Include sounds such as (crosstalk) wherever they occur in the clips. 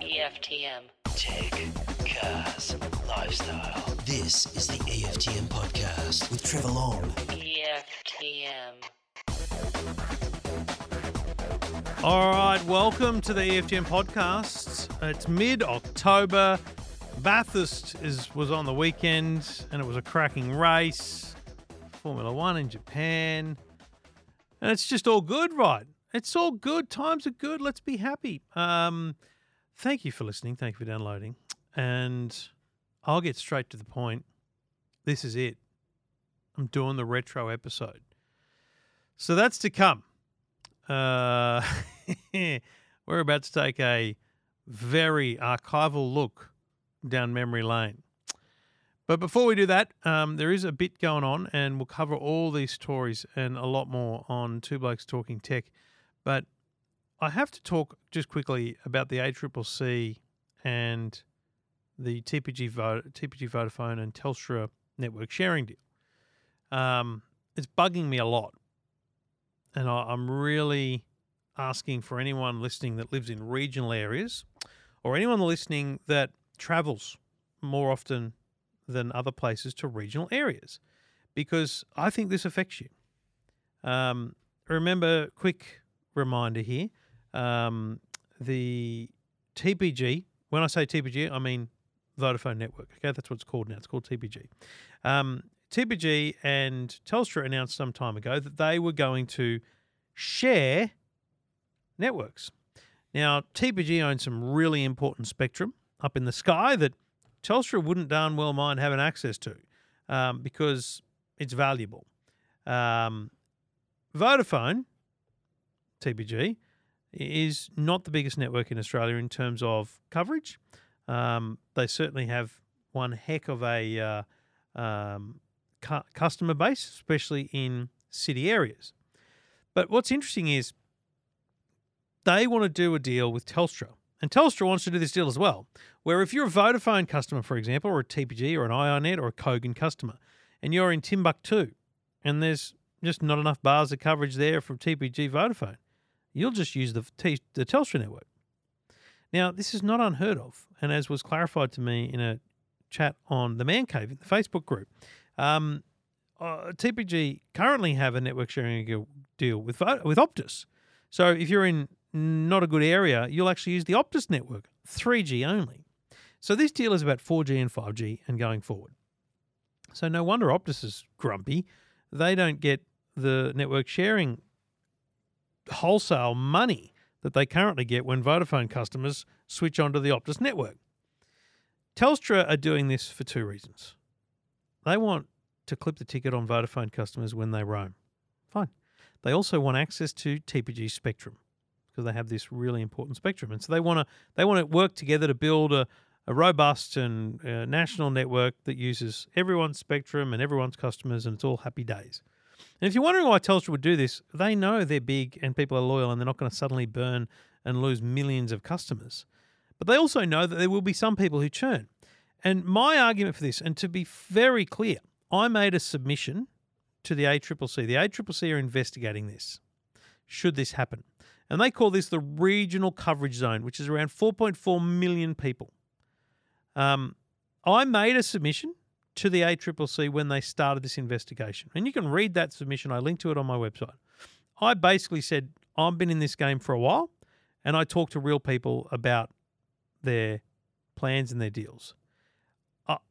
EFTM. Tech, cars, lifestyle. This is the EFTM podcast with Trevor Long. EFTM. All right, welcome to the EFTM podcast. It's mid October. Bathurst is was on the weekend, and it was a cracking race. Formula One in Japan, and it's just all good, right? It's all good. Times are good. Let's be happy. Um, thank you for listening. Thank you for downloading, and I'll get straight to the point. This is it. I'm doing the retro episode, so that's to come. Uh, (laughs) we're about to take a very archival look down memory lane. But before we do that, um, there is a bit going on, and we'll cover all these stories and a lot more on Two Blokes Talking Tech. But I have to talk just quickly about the ACCC and the TPG, TPG Vodafone and Telstra network sharing deal. Um, it's bugging me a lot and I, I'm really asking for anyone listening that lives in regional areas or anyone listening that travels more often than other places to regional areas because I think this affects you. Um, remember, quick reminder here um, the TPG, when I say TPG, I mean Vodafone Network. Okay, that's what it's called now. It's called TPG. Um, TPG and Telstra announced some time ago that they were going to share networks. Now, TPG owns some really important spectrum up in the sky that Telstra wouldn't darn well mind having access to um, because it's valuable. Um, Vodafone, TPG, is not the biggest network in Australia in terms of coverage. Um, they certainly have one heck of a uh, um, cu- customer base, especially in city areas. But what's interesting is they want to do a deal with Telstra. And Telstra wants to do this deal as well, where if you're a Vodafone customer, for example, or a TPG or an iiNet or a Kogan customer, and you're in Timbuktu, and there's just not enough bars of coverage there from TPG Vodafone, you'll just use the, T- the Telstra network. Now, this is not unheard of, and as was clarified to me in a chat on the Man Cave, the Facebook group, um, uh, TPG currently have a network sharing deal- with with Optus. So if you're in not a good area, you'll actually use the Optus network, 3G only. So this deal is about 4G and 5G and going forward. So no wonder Optus is grumpy. They don't get the network sharing wholesale money that they currently get when Vodafone customers switch onto the Optus network. Telstra are doing this for two reasons. They want to clip the ticket on Vodafone customers when they roam. Fine. They also want access to TPG spectrum because they have this really important spectrum, and so they want to they want to work together to build a, a robust and uh, national network that uses everyone's spectrum and everyone's customers, and it's all happy days. And if you're wondering why Telstra would do this, they know they're big and people are loyal, and they're not going to suddenly burn and lose millions of customers. But they also know that there will be some people who churn. And my argument for this, and to be very clear, I made a submission to the ACCC. The ACCC are investigating this. Should this happen? And they call this the regional coverage zone, which is around 4.4 million people. Um, I made a submission to the ACCC when they started this investigation. And you can read that submission. I linked to it on my website. I basically said, I've been in this game for a while, and I talked to real people about their plans and their deals.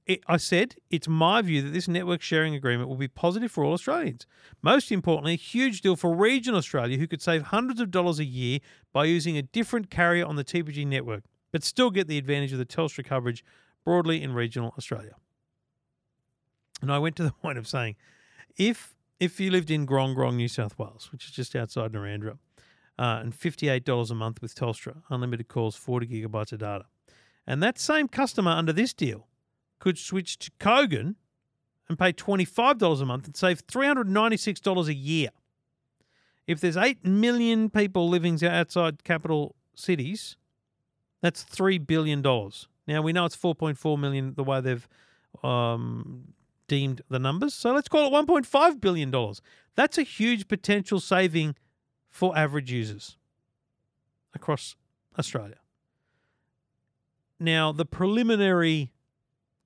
It, I said it's my view that this network sharing agreement will be positive for all Australians. Most importantly, a huge deal for regional Australia who could save hundreds of dollars a year by using a different carrier on the TPG network, but still get the advantage of the Telstra coverage broadly in regional Australia. And I went to the (laughs) point of saying, if if you lived in Grong Grong, New South Wales, which is just outside Narrandera, uh, and $58 a month with Telstra, unlimited calls, 40 gigabytes of data, and that same customer under this deal could switch to Kogan and pay $25 a month and save $396 a year. If there's 8 million people living outside capital cities, that's $3 billion. Now, we know it's 4.4 million the way they've um, deemed the numbers. So let's call it $1.5 billion. That's a huge potential saving for average users. across Australia. Now, the preliminary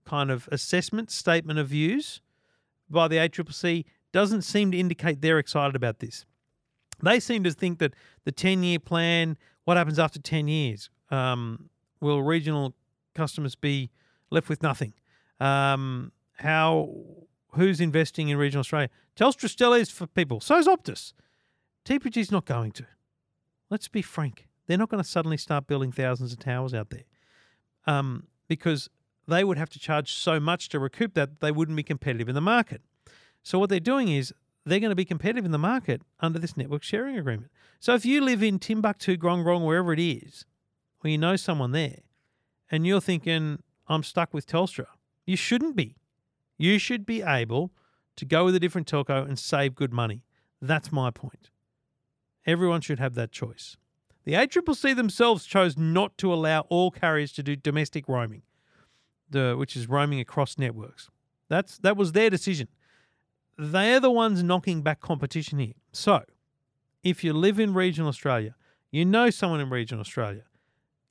kind of assessment statement of views by the ACCC doesn't seem to indicate they're excited about this. They seem to think that the 10 year plan, what happens after 10 years? Um, will regional customers be left with nothing? Um, how who's investing in regional Australia? Telstra still is for people. So is Optus. TPG's not going to. Let's be frank. They're not going to suddenly start building thousands of towers out there um, because they would have to charge so much to recoup that they wouldn't be competitive in the market. So what they're doing is they're going to be competitive in the market under this network sharing agreement. So if you live in Timbuktu, Grong wherever it is, or you know someone there, and you're thinking, I'm stuck with Telstra, you shouldn't be. You should be able to go with a different telco and save good money. That's my point. Everyone should have that choice. The ACCC themselves chose not to allow all carriers to do domestic roaming, the, which is roaming across networks. That's that was their decision. They're the ones knocking back competition here. So, if you live in regional Australia, you know someone in regional Australia,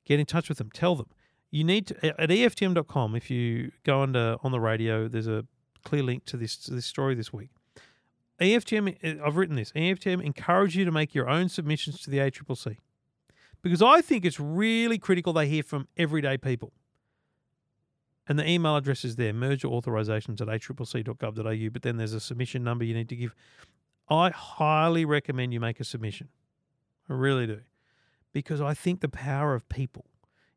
get in touch with them. Tell them you need to at EFTM.com. If you go under on the radio, there's a clear link to this to this story this week. EFTM, uh, I've written this. EFTM encourage you to make your own submissions to the ACCC because I think it's really critical they hear from everyday people. And the email address is there, merger authorizations at accc.gov.au, but then there's a submission number you need to give. I highly recommend you make a submission. I really do. Because I think the power of people,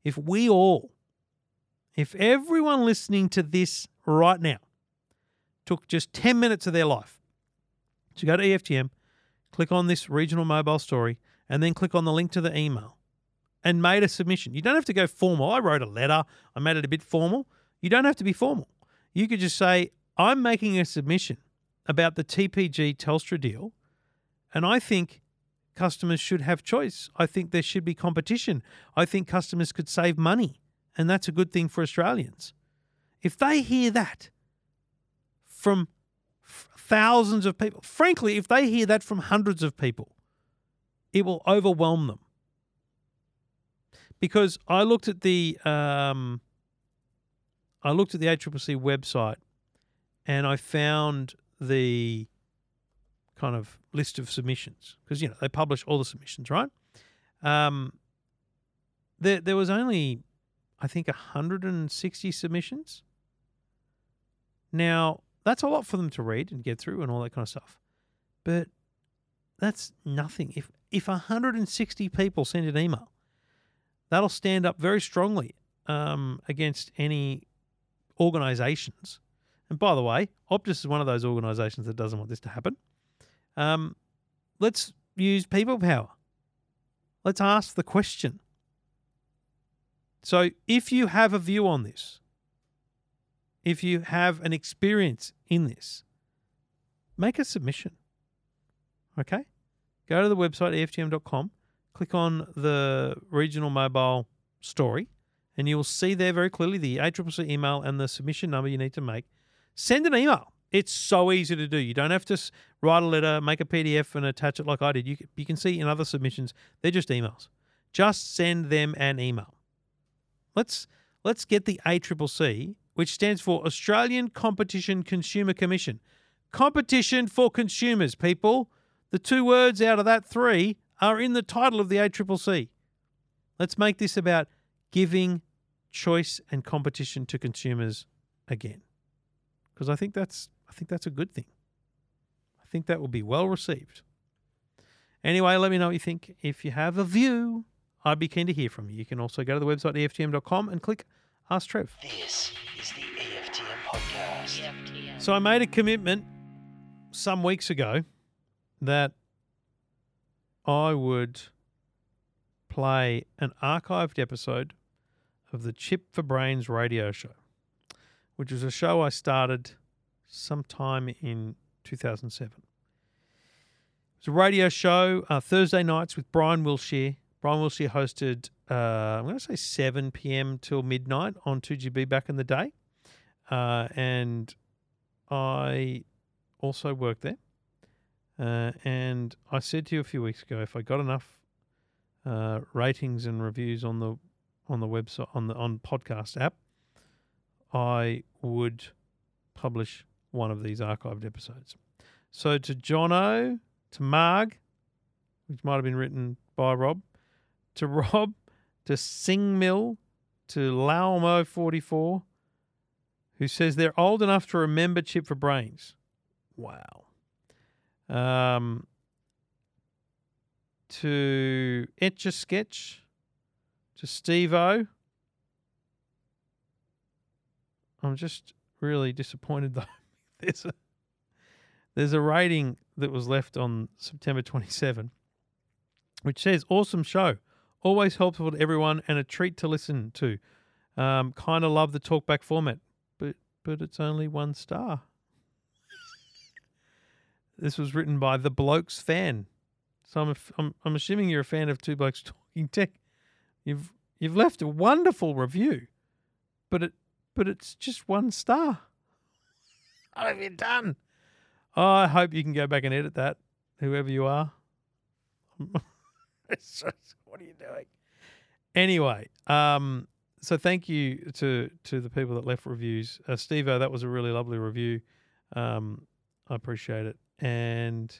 if we all, if everyone listening to this right now took just 10 minutes of their life to go to EFTM, click on this regional mobile story, and then click on the link to the email and made a submission. You don't have to go formal. I wrote a letter, I made it a bit formal. You don't have to be formal. You could just say, I'm making a submission about the TPG Telstra deal, and I think customers should have choice. I think there should be competition. I think customers could save money, and that's a good thing for Australians. If they hear that from f- thousands of people, frankly, if they hear that from hundreds of people, it will overwhelm them. Because I looked at the um, I looked at the ACCC website and I found the kind of list of submissions because you know they publish all the submissions, right? Um, there there was only I think 160 submissions. Now that's a lot for them to read and get through and all that kind of stuff, but that's nothing. If if 160 people send an email, that'll stand up very strongly um, against any organisations. And by the way, Optus is one of those organisations that doesn't want this to happen. Um, let's use people power. Let's ask the question. So, if you have a view on this, if you have an experience in this, make a submission. Okay? Go to the website, EFTM.com, click on the regional mobile story, and you will see there very clearly the ACCC email and the submission number you need to make. Send an email. It's so easy to do. You don't have to write a letter, make a PDF, and attach it like I did. You, you can see in other submissions, they're just emails. Just send them an email. Let's let's get the ACCC, which stands for Australian Competition Consumer Commission. Competition for consumers, people. The two words out of that three are in the title of the ACCC. Let's make this about giving choice and competition to consumers again. Because I think that's I think that's a good thing. I think that will be well received. Anyway, let me know what you think. If you have a view, I'd be keen to hear from you. You can also go to the website EFTM.com and click Ask Trev. This is the EFTM podcast. EFTM. So I made a commitment some weeks ago that I would play an archived episode of the Chip for Brains radio show, which was a show I started sometime in 2007. It was a radio show uh, Thursday nights with Brian Wilshire. Brian Wilshire hosted, uh, I'm going to say 7 p.m. till midnight on 2GB back in the day. Uh, and I also worked there. Uh, and I said to you a few weeks ago, if I got enough uh, ratings and reviews on the on the website on the on podcast app, I would publish one of these archived episodes. So to Jono, to Marg, which might have been written by Rob, to (laughs) Rob, to Sing Mill, to Laumo44, who says they're old enough to remember Chip for Brains. Wow. Um, to Etch a Sketch, to Steve O. I'm just really disappointed though. There's a there's a rating that was left on September 27, which says awesome show, always helpful to everyone and a treat to listen to. Um, kind of love the talkback format, but but it's only one star. this was written by the blokes fan, so I'm, I'm I'm assuming you're a fan of Two Blokes (laughs) Talking Tech. You've you've left a wonderful review, but it but it's just one star. (laughs) What have you done? Oh, I hope you can go back and edit that, whoever you are. (laughs) It's just- what are you doing? Anyway, um, so thank you to to the people that left reviews. Uh, Steve that was a really lovely review. Um, I appreciate it. And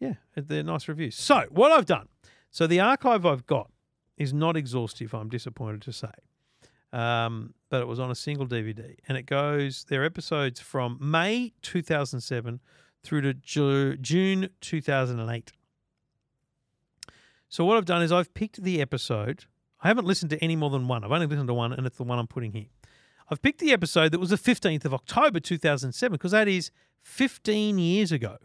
yeah, they're nice reviews. So, what I've done, so the archive I've got is not exhaustive, I'm disappointed to say. Um, but it was on a single DVD, and it goes. There are episodes from May 2007 through to Ju- June 2008. So what I've done is I've picked the episode. I haven't listened to any more than one. I've only listened to one, and it's the one I'm putting here. I've picked the episode that was the 15th of October 2007 because that is 15 years ago.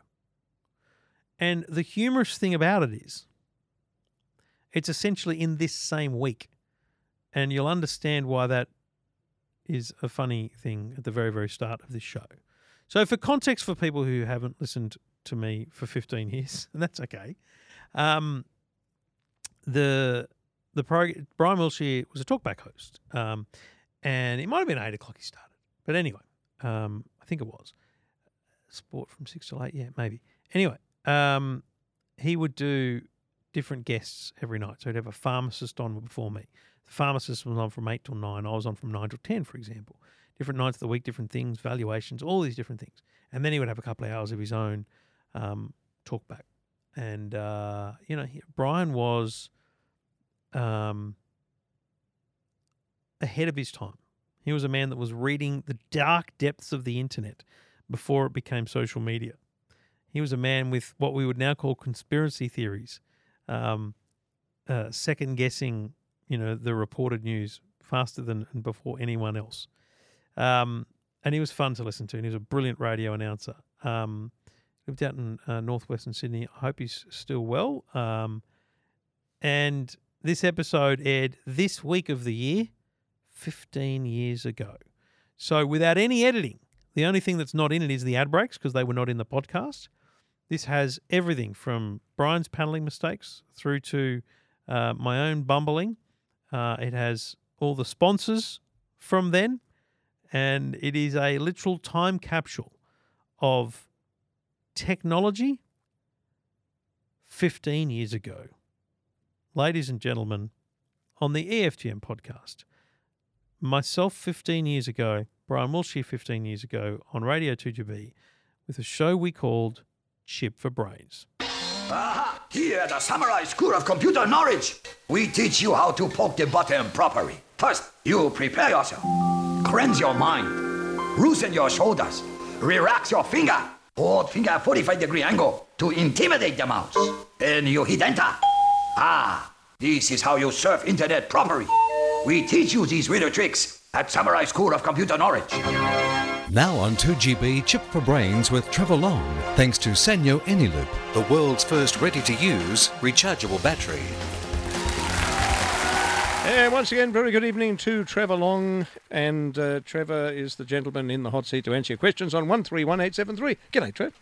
And the humorous thing about it is, it's essentially in this same week. And you'll understand why that is a funny thing at the very, very start of this show. So, for context for people who haven't listened to me for 15 years, (laughs) and that's okay, um, the the prog- Brian Wilshire was a talkback host, um, and it might have been eight o'clock he started, but anyway, um, I think it was sport from six to eight, yeah, maybe. Anyway, um, he would do different guests every night. So he'd have a pharmacist on before me. The pharmacist was on from eight till nine. I was on from nine till ten, for example. Different nights of the week, different things, valuations, all these different things. And then he would have a couple of hours of his own um, talk back. And uh, you know, he, Brian was um, ahead of his time. He was a man that was reading the dark depths of the internet before it became social media. He was a man with what we would now call conspiracy theories, um, uh, second guessing, you know, the reported news faster than before anyone else. Um, and he was fun to listen to, and he was a brilliant radio announcer. Um, lived out in uh, northwestern Sydney. I hope he's still well. Um, and this episode aired this week of the year, 15 years ago. So without any editing, the only thing that's not in it is the ad breaks because they were not in the podcast. This has everything from Brian's paneling mistakes through to uh, my own bumbling. Uh, it has all the sponsors from then, and it is a literal time capsule of technology 15 years ago. Ladies and gentlemen, on the EFTM podcast, myself 15 years ago, Brian Wilshire 15 years ago on Radio 2GB with a show we called Chip for Brains. Aha! Here the Samurai School of Computer Knowledge, we teach you how to poke the button properly. First, you prepare yourself. Cleanse your mind. Loosen your shoulders. Relax your finger. Hold finger at 45 degree angle to intimidate the mouse. Then you hit enter. Ah, this is how you surf internet properly. We teach you these little tricks at Samurai School of Computer Knowledge. Now on 2GB Chip for Brains with Trevor Long, thanks to Sanyo eneloop, the world's first ready to use rechargeable battery. And once again, very good evening to Trevor Long. And uh, Trevor is the gentleman in the hot seat to answer your questions on 131873. G'day, Trev.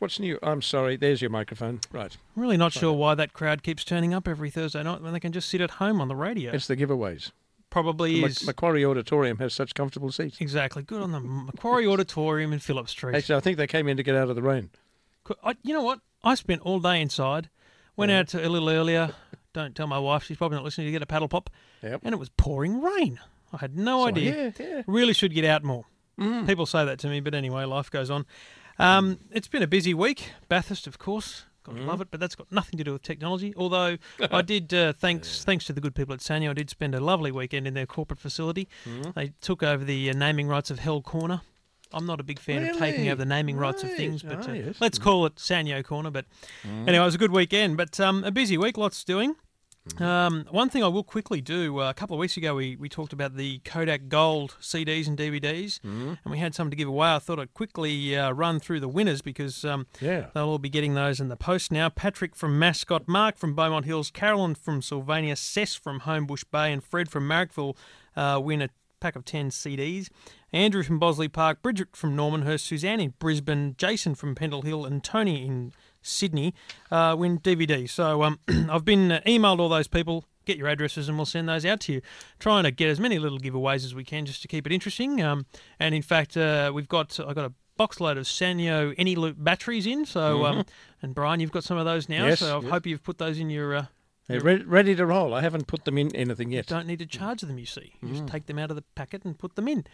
What's new? I'm sorry, there's your microphone. Right. I'm really not sure why that crowd keeps turning up every Thursday night when they can just sit at home on the radio. It's the giveaways. Probably Mac- is. Macquarie Auditorium has such comfortable seats. exactly. Good on the Macquarie Auditorium in Phillip Street. Actually, I think they came in to get out of the rain. Could- I, you know what? I spent all day inside. Went out to, a little earlier. Don't tell my wife; she's probably not listening to get a paddle pop. Yep. And it was pouring rain. I had no idea. yeah, yeah. Really should get out more. People say that to me, but anyway, life goes on. Um, it's been a busy week. Bathurst, of course. Got to love it, but that's got nothing to do with technology. Although (laughs) I did, uh, thanks thanks to the good people at Sanyo, I did spend a lovely weekend in their corporate facility. They took over the uh, naming rights of Hell Corner. I'm not a big fan of taking over the naming rights of things, but uh, yes. let's call it Sanyo Corner. But anyway, it was a good weekend, but um, a busy week, lots doing. Um, one thing I will quickly do. Uh, a couple of weeks ago, we, we talked about the Kodak Gold CDs and DVDs, and we had some to give away. I thought I'd quickly uh, run through the winners because um, Yeah. they'll all be getting those in the post now. Patrick from Mascot, Mark from Beaumont Hills, Carolyn from Sylvania, Cess from Homebush Bay, and Fred from Marrickville uh, win a pack of 10 CDs. Andrew from Bossley Park, Bridget from Normanhurst, Suzanne in Brisbane, Jason from Pendle Hill, and Tony in Sydney uh, win DVD. So um, (clears throat) I've been uh, emailed all those people. Get your addresses and we'll send those out to you. Trying to get as many little giveaways as we can just to keep it interesting. Um, and in fact, uh, we've got I got a box load of Sanyo eneloop batteries in. So um, and Brian, you've got some of those now. Yes, so I yes. hope you've put those in your. They're re- ready to roll. I haven't put them in anything yet. You don't need to charge them, you see. You Mm. just take them out of the packet and put them in.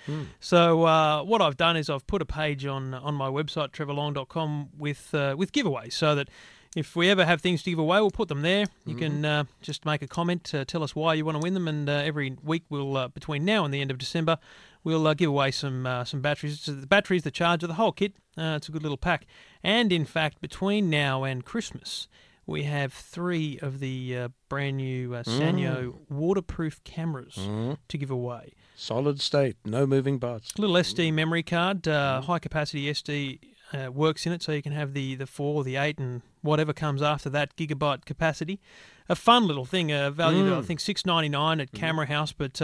So uh, what I've done is I've put a page on on my website trevorlong.com with uh, with giveaways, so that if we ever have things to give away, we'll put them there. You Mm-hmm. can uh, just make a comment, uh, tell us why you want to win them, and uh, every week we'll uh, between now and the end of December. We'll uh, give away some uh, some batteries. So the batteries, the charger, the whole kit. Uh, it's a good little pack. And in fact, between now and Christmas, we have three of the uh, brand new uh, Sanyo waterproof cameras to give away. Solid state, no moving parts. Little SD memory card, uh, high capacity SD uh, works in it, so you can have the the four, the eight, and whatever comes after that gigabyte capacity. A fun little thing, uh, valued at, I think six ninety nine at Camera House, but.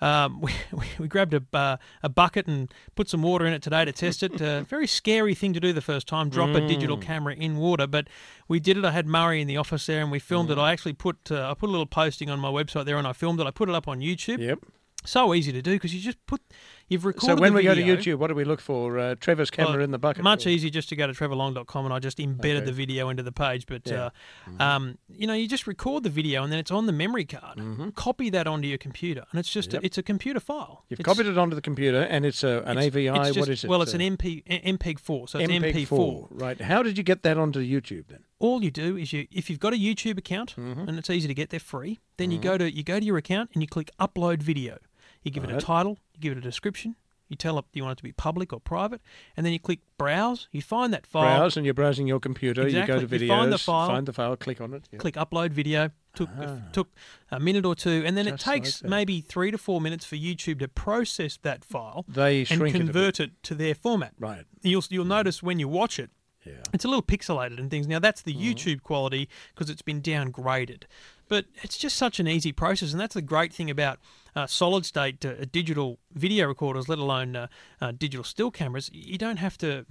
Um, (laughs) we, we, grabbed a, uh, a bucket and put some water in it today to test it. Uh, very scary thing to do the first time, drop a digital camera in water. But we did it. I had Murray in the office there and we filmed it. I actually put uh, I put a little posting on my website there and I filmed it. I put it up on YouTube. Yep. So easy to do because you just put you've So when we go to. YouTube, what do we look for? Uh, Trevor's camera Well, in the bucket. Much or- easier just to go to trevorlong.com and I just embedded Okay. the video into the page. But, Yeah. uh, um, you know, you just record the video and then it's on the memory card. Copy that onto your computer and it's just Mm-hmm. Yep. a, it's a computer file. You've It's- copied it onto the computer, and it's a, an it's- AVI. it's just- is it? Well, it's Uh, an MP, MPEG-4, so it's MP4. MPEG-4. Right. How did you get that onto YouTube then? All you do is you, if you've got a YouTube account Mm-hmm. and it's easy to get, they're free. Then you go to you go to your account and you click Upload Video. You give it a title, you give it a description, you tell it you want it to be public or private, and then you click Browse. You find that file. Browse, and you're browsing your computer. You go to Exactly. videos, You find the file. find the file, click on it. Yeah. click upload video. Took took a minute or two, and then it Ah. Just like takes that. maybe three to four minutes for YouTube to process that file They and shrink it convert it, to their format. Right. You'll you'll notice when you watch it, Yeah. it's a little pixelated and things. Now that's the YouTube quality because it's been downgraded, but it's just such an easy process, and that's the great thing about uh, solid state uh, digital video recorders, let alone uh, uh, digital still cameras. You don't have to uh,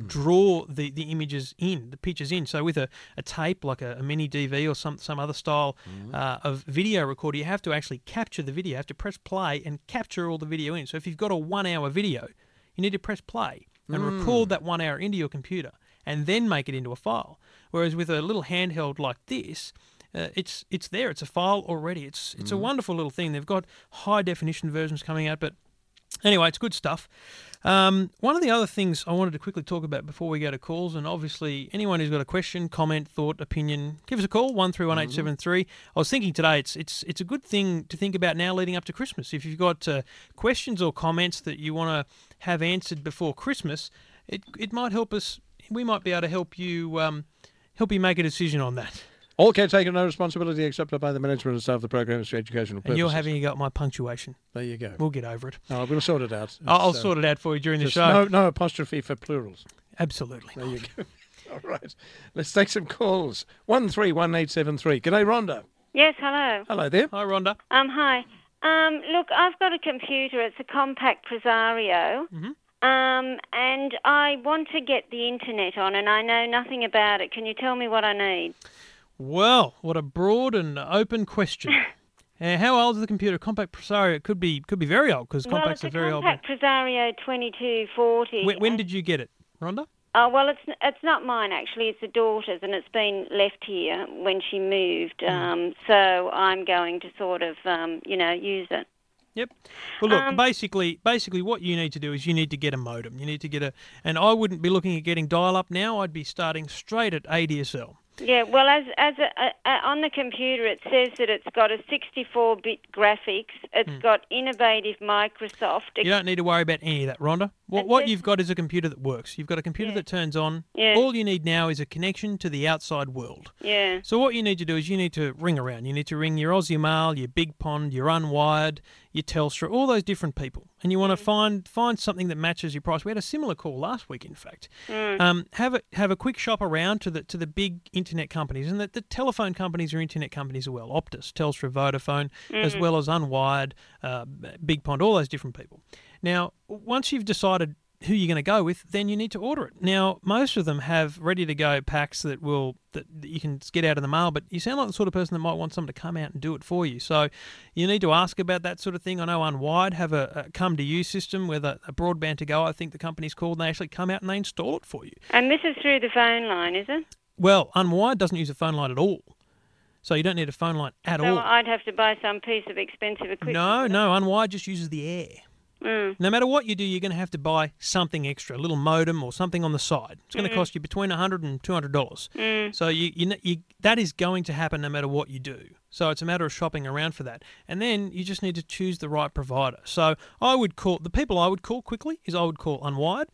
Mm. draw the, the images in, the pictures in. So with a, a tape like a, a mini DV or some some other style uh, of video recorder, you have to actually capture the video. You have to press play and capture all the video in. So if you've got a one hour video, you need to press play and Mm. record that one hour into your computer and then make it into a file. Whereas with a little handheld like this, uh, it's it's there. It's a file already. It's it's Mm. a wonderful little thing. They've got high definition versions coming out, but anyway, it's good stuff. Um, one of the other things I wanted to quickly talk about before we go to calls, and obviously anyone who's got a question, comment, thought, opinion, give us a call one three one eight seven three. I was thinking today it's it's it's a good thing to think about now leading up to Christmas. If you've got uh, questions or comments that you want to have answered before Christmas, it it might help us. We might be able to help you um, help you make a decision on that. All caretaker, no responsibility except by the management and staff of the program for educational purposes. And you're having got my punctuation. There you go. We'll get over it. Oh, we'll sort it out. I'll, I'll uh, sort it out for you during the show. No, no apostrophe for plurals. Absolutely. There you go. (laughs) All right. Let's take some calls. One three one eight seven three. G'day, Rhonda. Yes, hello. Hello there. Hi, Rhonda. Um, hi. Um, look, I've got a computer. It's a Compaq Presario. Um, and I want to get the internet on, and I know nothing about it. Can you tell me what I need? Well, what a broad and open question. (laughs) uh, how old is the computer? Compaq Presario. It could be could be very old because well, Compaqs it's are very old. Compaq Presario 2240. When, when did you get it, Rhonda? Oh well, it's it's not mine actually. It's the daughter's, and it's been left here when she moved. Mm. Um, so I'm going to sort of, um, you know, use it. Yep. Well, look, Um, basically, basically, what you need to do is you need to get a modem. You need to get a, and I wouldn't be looking at getting dial-up now. I'd be starting straight at ADSL. Yeah. Well, as as a, a, on the computer, it says that it's got a 64-bit graphics. It's hmm. got innovative Microsoft. You don't need to worry about any of that, Rhonda. What, what you've got is a computer that works. You've got a computer that turns on. Yeah. All you need now is a connection to the outside world. yeah. So what you need to do is you need to ring around. You need to ring your Aussie Mail, your Big Pond, your Unwired, your Telstra, all those different people, and you want to find find something that matches your price. We had a similar call last week, in fact. Um, have a have a quick shop around to the to the big internet companies, and the, the telephone companies are internet companies as well. Optus, Telstra, Vodafone, as well as Unwired, uh, Big Pond, all those different people. Now, once you've decided who you're going to go with, then you need to order it. Now, most of them have ready to go packs that will that, you can get out of the mail, but you sound like the sort of person that might want someone to come out and do it for you. So you need to ask about that sort of thing. I know Unwired have a, a come to you system with a, a broadband to go. I think the company's called. And they actually come out and they install it for you. And this is through the phone line, is it? Well, Unwired doesn't use a phone line at all, so you don't need a phone line at So all. I'd have to buy some piece of expensive equipment. No, no, Unwired just uses the air. Mm. No matter what you do, you're going to have to buy something extra, a little modem or something on the side. It's going to mm. cost you between $100 and $200. Mm. So you, you, you, that is going to happen no matter what you do. So it's a matter of shopping around for that. And then you just need to choose the right provider. So I would call, the people I would call quickly is I would call Unwired,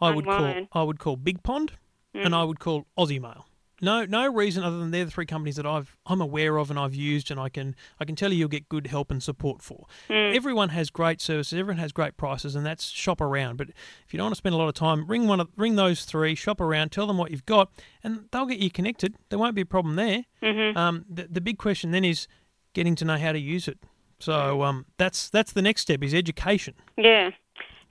I would call, Unwired. I would call Big Pond, and I mm. would call Aussie Mail. No, no reason other than they're the three companies that I've I'm aware of and I've used, and I can I can tell you you'll get good help and support for. Everyone has great services, everyone has great prices, and that's shop around. But if you don't want to spend a lot of time, ring one of ring those three, shop around, tell them what you've got, and they'll get you connected. There won't be a problem there. Mm-hmm. Um, the, the big question then is getting to know how to use it. So um, that's that's the next step is education. Yeah.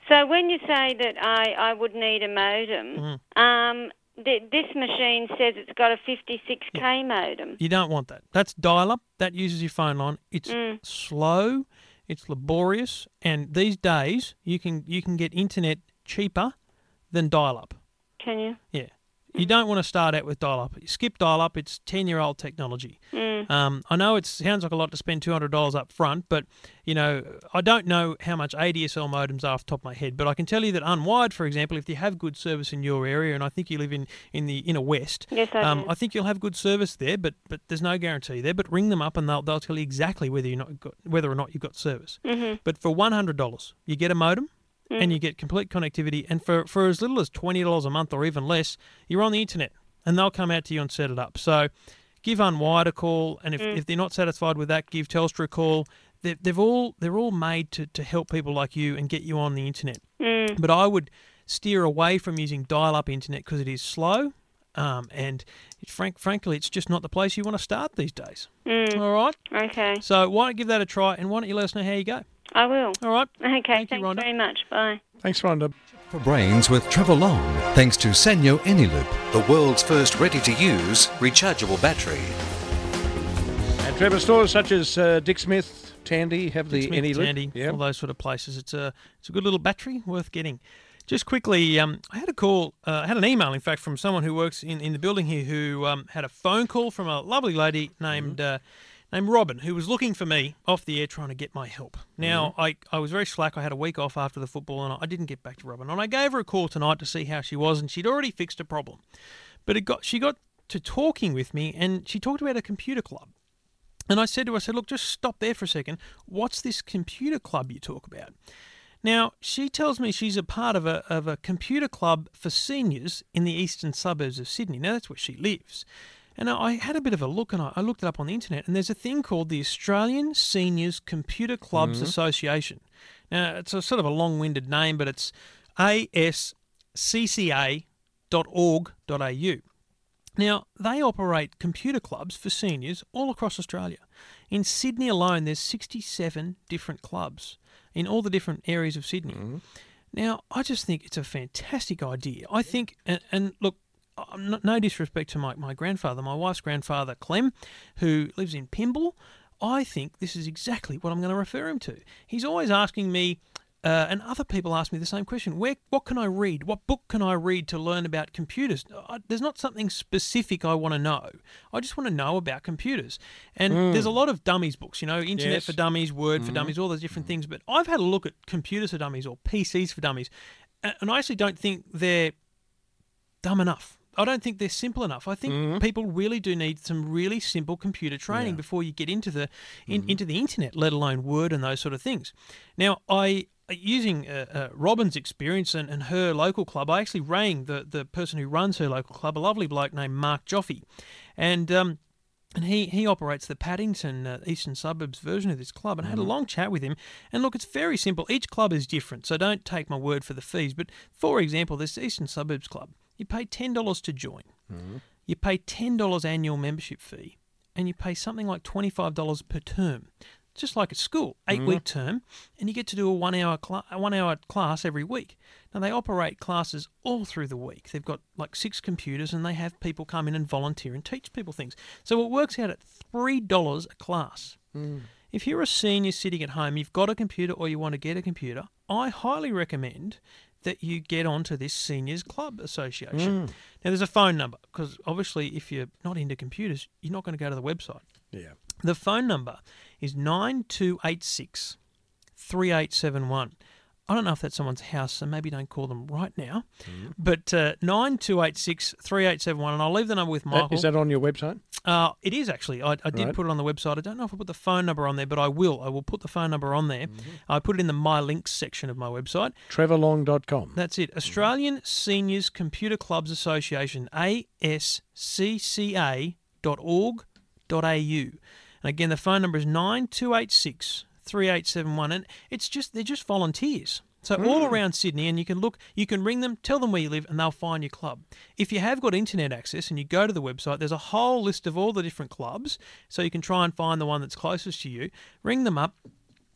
So when you say that I, I would need a modem, Mm-hmm. um, th- this machine says it's got a 56k modem. You don't want that. That's dial up. That uses your phone line. It's Mm. slow, it's laborious, and these days you can you can get internet cheaper than dial up. Can you? Yeah. You don't want to start out with dial up. Skip dial up. It's 10 year old technology. Mm. Um, I know it sounds like a lot to spend $200 up front, but you know, I don't know how much ADSL modems are off the top of my head, but I can tell you that Unwired, for example, if you have good service in your area, and I think you live in, in the inner west, Yes, I um. I think you'll have good service there, but but there's no guarantee there. But ring them up and they'll, they'll tell you exactly whether you're not got, whether or not you've got service. Mm-hmm. But for $100, you get a modem Mm. and you get complete connectivity. And for, for as little as $20 a month or even less, you're on the internet and they'll come out to you and set it up. So give Unwired a call. And if, Mm. if they're not satisfied with that, give Telstra a call. They've, they've all, they're all made to, to help people like you and get you on the internet. Mm. But I would steer away from using dial up internet because it is slow. Um, and it, frank, frankly, it's just not the place you want to start these days. Mm. All right. Okay. So why don't you give that a try and why don't you let us know how you go? I will. All right. Okay. Thank you, Thanks Rhonda. very much. Bye. Thanks, Rhonda. For brains with Trevor Long, thanks to Sanyo eneloop, the world's first ready-to-use rechargeable battery. And Trevor stores such as uh, Dick Smith, Tandy have the Smith, Any Tandy, Yeah. all those sort of places. It's a it's a good little battery worth getting. Just quickly, um, I had a call, uh, I had an email, in fact, from someone who works in, in the building here who um, had a phone call from a lovely lady named uh, named Robin who was looking for me off the air trying to get my help. Now, mm-hmm. I, I was very slack. I had a week off after the football and I didn't get back to Robin. And I gave her a call tonight to see how she was, and she'd already fixed a problem. But it got she got to talking with me, and she talked about a computer club. And I said to her, I said, look, just stop there for a second. What's this computer club you talk about? Now, she tells me she's a part of a, of a computer club for seniors in the eastern suburbs of Sydney. Now, that's where she lives. And I had a bit of a look and I, I looked it up on the internet, and there's a thing called the Australian Seniors Computer Clubs mm-hmm. Association. Now, it's a sort of a long winded name, but it's ascca.org.au. Now, they operate computer clubs for seniors all across Australia. In Sydney alone, there's 67 different clubs in all the different areas of Sydney. Mm-hmm. Now, I just think it's a fantastic idea. I think, and, and look, Um, no disrespect to my, my grandfather, my wife's grandfather, Clem, who lives in Pymble. I think this is exactly what I'm going to refer him to. He's always asking me, uh, and other people ask me the same question: Where, what can I read? What book can I read to learn about computers? I, there's not something specific I want to know. I just want to know about computers. And hmm. there's a lot of dummies books, you know, Internet Yes. for Dummies, Word for hmm. Dummies, all those different hmm. things. But I've had a look at computers for dummies or PCs for dummies, and I actually don't think they're dumb enough. I don't think they're simple enough. I think people really do need some really simple computer training before you get into the in, into the internet, let alone Word and those sort of things. Now, I using uh, uh, Robin's experience and, and her local club, I actually rang the the person who runs her local club, a lovely bloke named Mark Joffe, and um, and he, he operates the Paddington uh, Eastern Suburbs version of this club and I had a long chat with him. And look, it's very simple. Each club is different, so don't take my word for the fees. But for example, this Eastern Suburbs Club, you pay $10 to join, you pay $10 annual membership fee, and you pay something like $25 per term. Just like at school, eight week mm-hmm. term, and you get to do a one hour a one hour class every week. Now they operate classes all through the week. They've got like six computers, and they have people come in and volunteer and teach people things. So it works out at three dollars a class. Mm. If you're a senior sitting at home, you've got a computer or you want to get a computer, I highly recommend that you get onto this Seniors Club Association. Mm. Now, there's a phone number because obviously, if you're not into computers, you're not going to go to the website. Yeah. The phone number is 9286 3871. I don't know if that's someone's house, so maybe don't call them right now. But uh, 9286 3871, and I'll leave the number with Michael. Is that on your website? Uh, it is actually. I, I did Right. put it on the website. I don't know if I put the phone number on there, but I will. I will put the phone number on there. I put it in the My Links section of my website. Trevorlong.com. That's it. Australian Seniors Computer Clubs Association, ascca.org.au. And again, the phone number is 9286 3871. And it's just, they're just volunteers. So all mm. around Sydney, and you can look, you can ring them, tell them where you live, and they'll find your club. If you have got internet access and you go to the website, there's a whole list of all the different clubs, so you can try and find the one that's closest to you. Ring them up,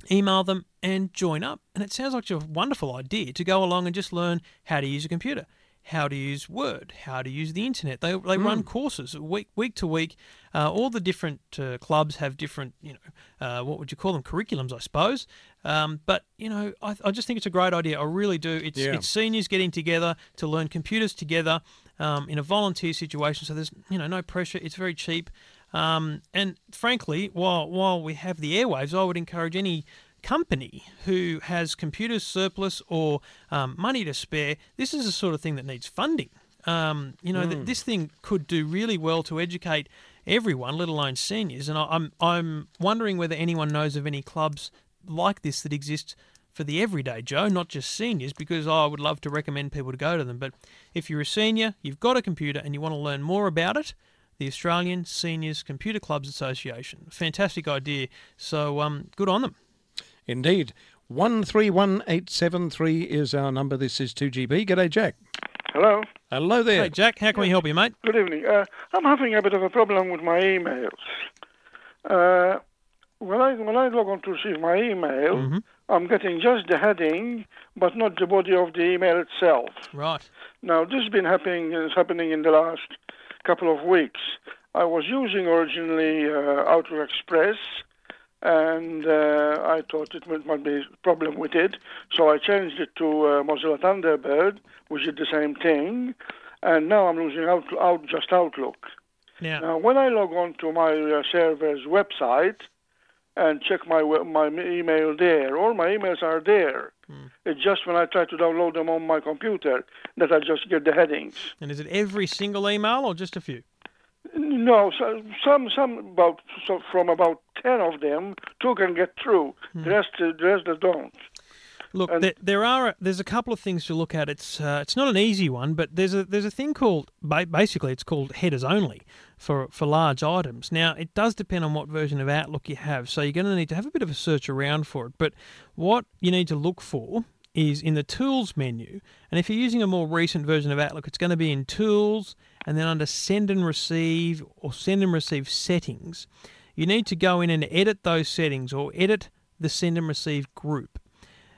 email them and join up. And it sounds like a wonderful idea to go along and just learn how to use a computer, how to use Word, how to use the internet. They, they run courses week week to week. Uh, all the different uh, clubs have different, you know, uh, what would you call them? Curriculums, I suppose. Um, but you know, I, I just think it's a great idea. I really do. It's Yeah. it's seniors getting together to learn computers together um, in a volunteer situation. So there's you know no pressure. It's very cheap. Um, and frankly, while while we have the airwaves, I would encourage any company who has computers surplus or um, money to spare. This is the sort of thing that needs funding. Um, you know, th- this thing could do really well to educate everyone, let alone seniors. And I, I'm I'm wondering whether anyone knows of any clubs like this that exist for the everyday Joe, not just seniors, because I would love to recommend people to go to them. But if you're a senior, you've got a computer, and you want to learn more about it, the Australian Seniors Computer Clubs Association, fantastic idea. So um, good on them. Indeed. 131873 is our number. This is 2GB. G'day, Jack. Hello. Hello there. Hey Jack, how can we help you, mate? Good evening. Uh, I'm having a bit of a problem with my emails. Uh, when I when I log on to receive my email, I'm getting just the heading, but not the body of the email itself. Right. Now, this has been happening is happening in the last couple of weeks. I was using originally uh, Outlook Express, and uh, I thought it might, might be a problem with it, so I changed it to uh, Mozilla Thunderbird, which did the same thing, and now I'm using out, out just Outlook. Now, Now, when I log on to my uh, server's website and check my my email there, all my emails are there. It's just when I try to download them on my computer that I just get the headings. and is it every single email or just a few? No, so, some some about so from about ten of them, two can get through. The rest the rest don't. Look, there, there are there's a couple of things to look at. It's uh, it's not an easy one, but there's a there's a thing called basically it's called headers only for for large items. Now it does depend on what version of Outlook you have, so you're going to need to have a bit of a search around for it. But what you need to look for is in the Tools menu, and if you're using a more recent version of Outlook, it's going to be in Tools and then under Send and Receive or Send and Receive Settings. You need to go in and edit those settings or edit the Send and Receive group.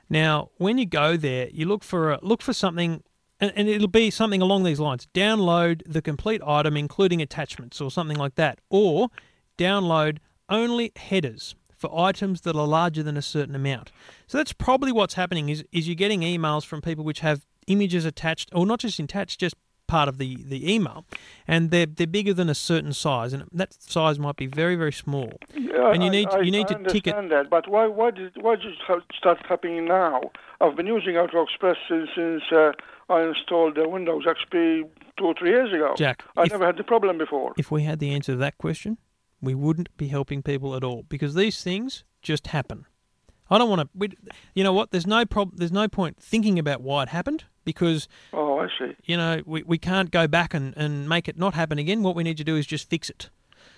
Now, when you go there, you look for a, look for something, and, and it'll be something along these lines: download the complete item, including attachments, or something like that, or download only headers for items that are larger than a certain amount. So that's probably what's happening is is you're getting emails from people which have images attached, or not just attached, just part of the, the email, and they're they're bigger than a certain size, and that size might be very very small. Yeah, and you I- need I, you need I to tick it. understand that, but why why did why did it start happening now? I've been using Outlook Express since since uh, I installed uh, Windows XP two or three years ago. Jack, I if- never had the problem before. If we had the answer to that question, we wouldn't be helping people at all because these things just happen. I don't want to. You know what? There's no prob- There's no point thinking about why it happened because Oh, I see. you know we, we can't go back and, and make it not happen again. What we need to do is just fix it.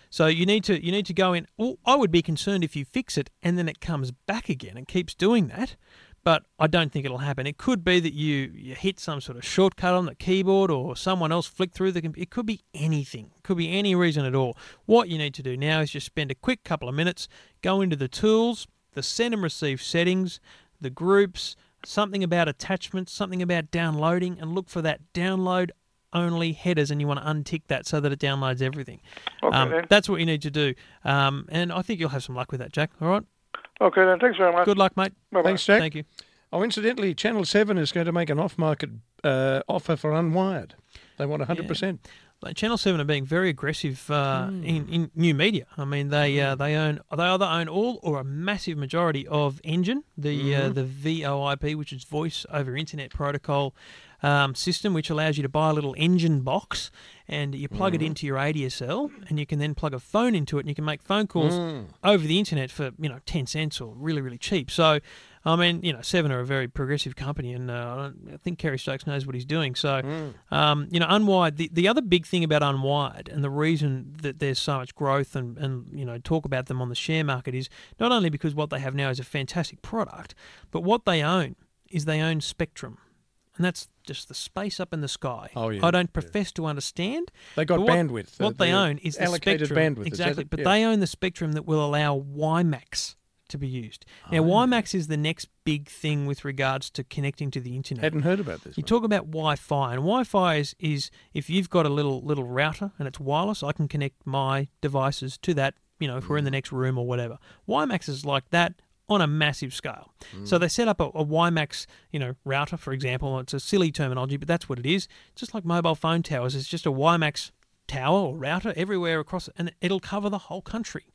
So you need to you need to go in. Well, I would be concerned if you fix it and then it comes back again and keeps doing that. But I don't think it'll happen. It could be that you, you hit some sort of shortcut on the keyboard or someone else flicked through the. It could be anything. It could be any reason at all. What you need to do now is just spend a quick couple of minutes, go into the tools, the send and receive settings, the groups, something about attachments, something about downloading, and look for that download only headers, and you want to untick that so that it downloads everything. Okay, Um, then. that's what you need to do, um, and I think you'll have some luck with that, Jack. All right. Okay, then. Thanks very much. Good luck, mate. Bye-bye. Thanks, Jack. Thank you. Oh, incidentally, Channel 7 is going to make an off market uh, offer for Unwired. They want 100%. Like Channel Seven are being very aggressive uh, Hmm. in, in new media. I mean, they uh, they own they either own all or a massive majority of Engin, the uh, Mhm. the VoIP, which is Voice over Internet Protocol um, system, which allows you to buy a little Engin box and you plug Mm-hmm. it into your ADSL, and you can then plug a phone into it, and you can make phone calls Mm. over the internet for you know ten cents or really really cheap. So. I mean, you know, Seven are a very progressive company, and uh, I don't- I think Kerry Stokes knows what he's doing. So, Mm. um, you know, Unwired, the, the other big thing about Unwired and the reason that there's so much growth and, and, you know, talk about them on the share market is not only because what they have now is a fantastic product, but what they own is they own Spectrum. And that's just the space up in the sky. Oh, yeah, I don't profess to understand. They got what, bandwidth, uh, What they the own is the spectrum. bandwidth, Exactly. But Yeah. they own the spectrum that will allow WiMAX to be used. Now, Oh. WiMAX is the next big thing with regards to connecting to the internet. Hadn't heard about this. You talk about Wi-Fi, and Wi-Fi is, is if you've got a little little router and it's wireless, I can connect my devices to that. You know, if we're in Mm. the next room or whatever. WiMAX is like that on a massive scale. So Mm. they set up a, a WiMAX, you know, router, for example. It's a silly terminology, but that's what it is. Just like mobile phone towers, it's just a WiMAX tower or router everywhere across, and it'll cover the whole country.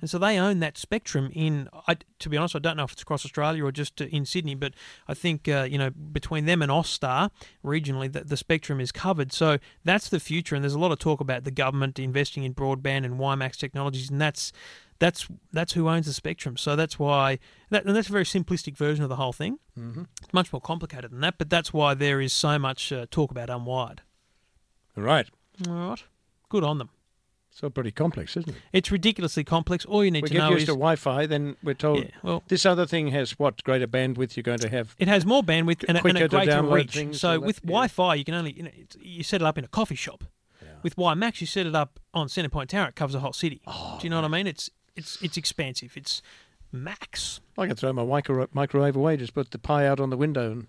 And so they own that spectrum in. I, to be honest, I don't know if it's across Australia or just uh, in Sydney, but I think uh, you know between them and Austar regionally, the, the spectrum is covered. So that's the future, and there's a lot of talk about the government investing in broadband and WiMAX technologies, and that's that's that's who owns the spectrum. So that's why, that, and that's a very simplistic version of the whole thing. Mm-hmm. It's much more complicated than that, but that's why there is so much uh, talk about unwired. Right. All right, good on them. So pretty complex, isn't it? It's ridiculously complex. All you need we to know is... We get used to Wi-Fi, then we're told Yeah, well- this other thing has what greater bandwidth you're going to have. It has more bandwidth and, a- and a greater download reach. So all that, with. Wi-Fi, you can only you, know, it's, you set it up in a coffee shop. With WiMAX, you set it up on Centrepoint Tower. It covers the whole city. Oh, Do you know what I mean? It's it's it's expansive. It's max. I can throw my micro- microwave away, just put the pie out on the window, and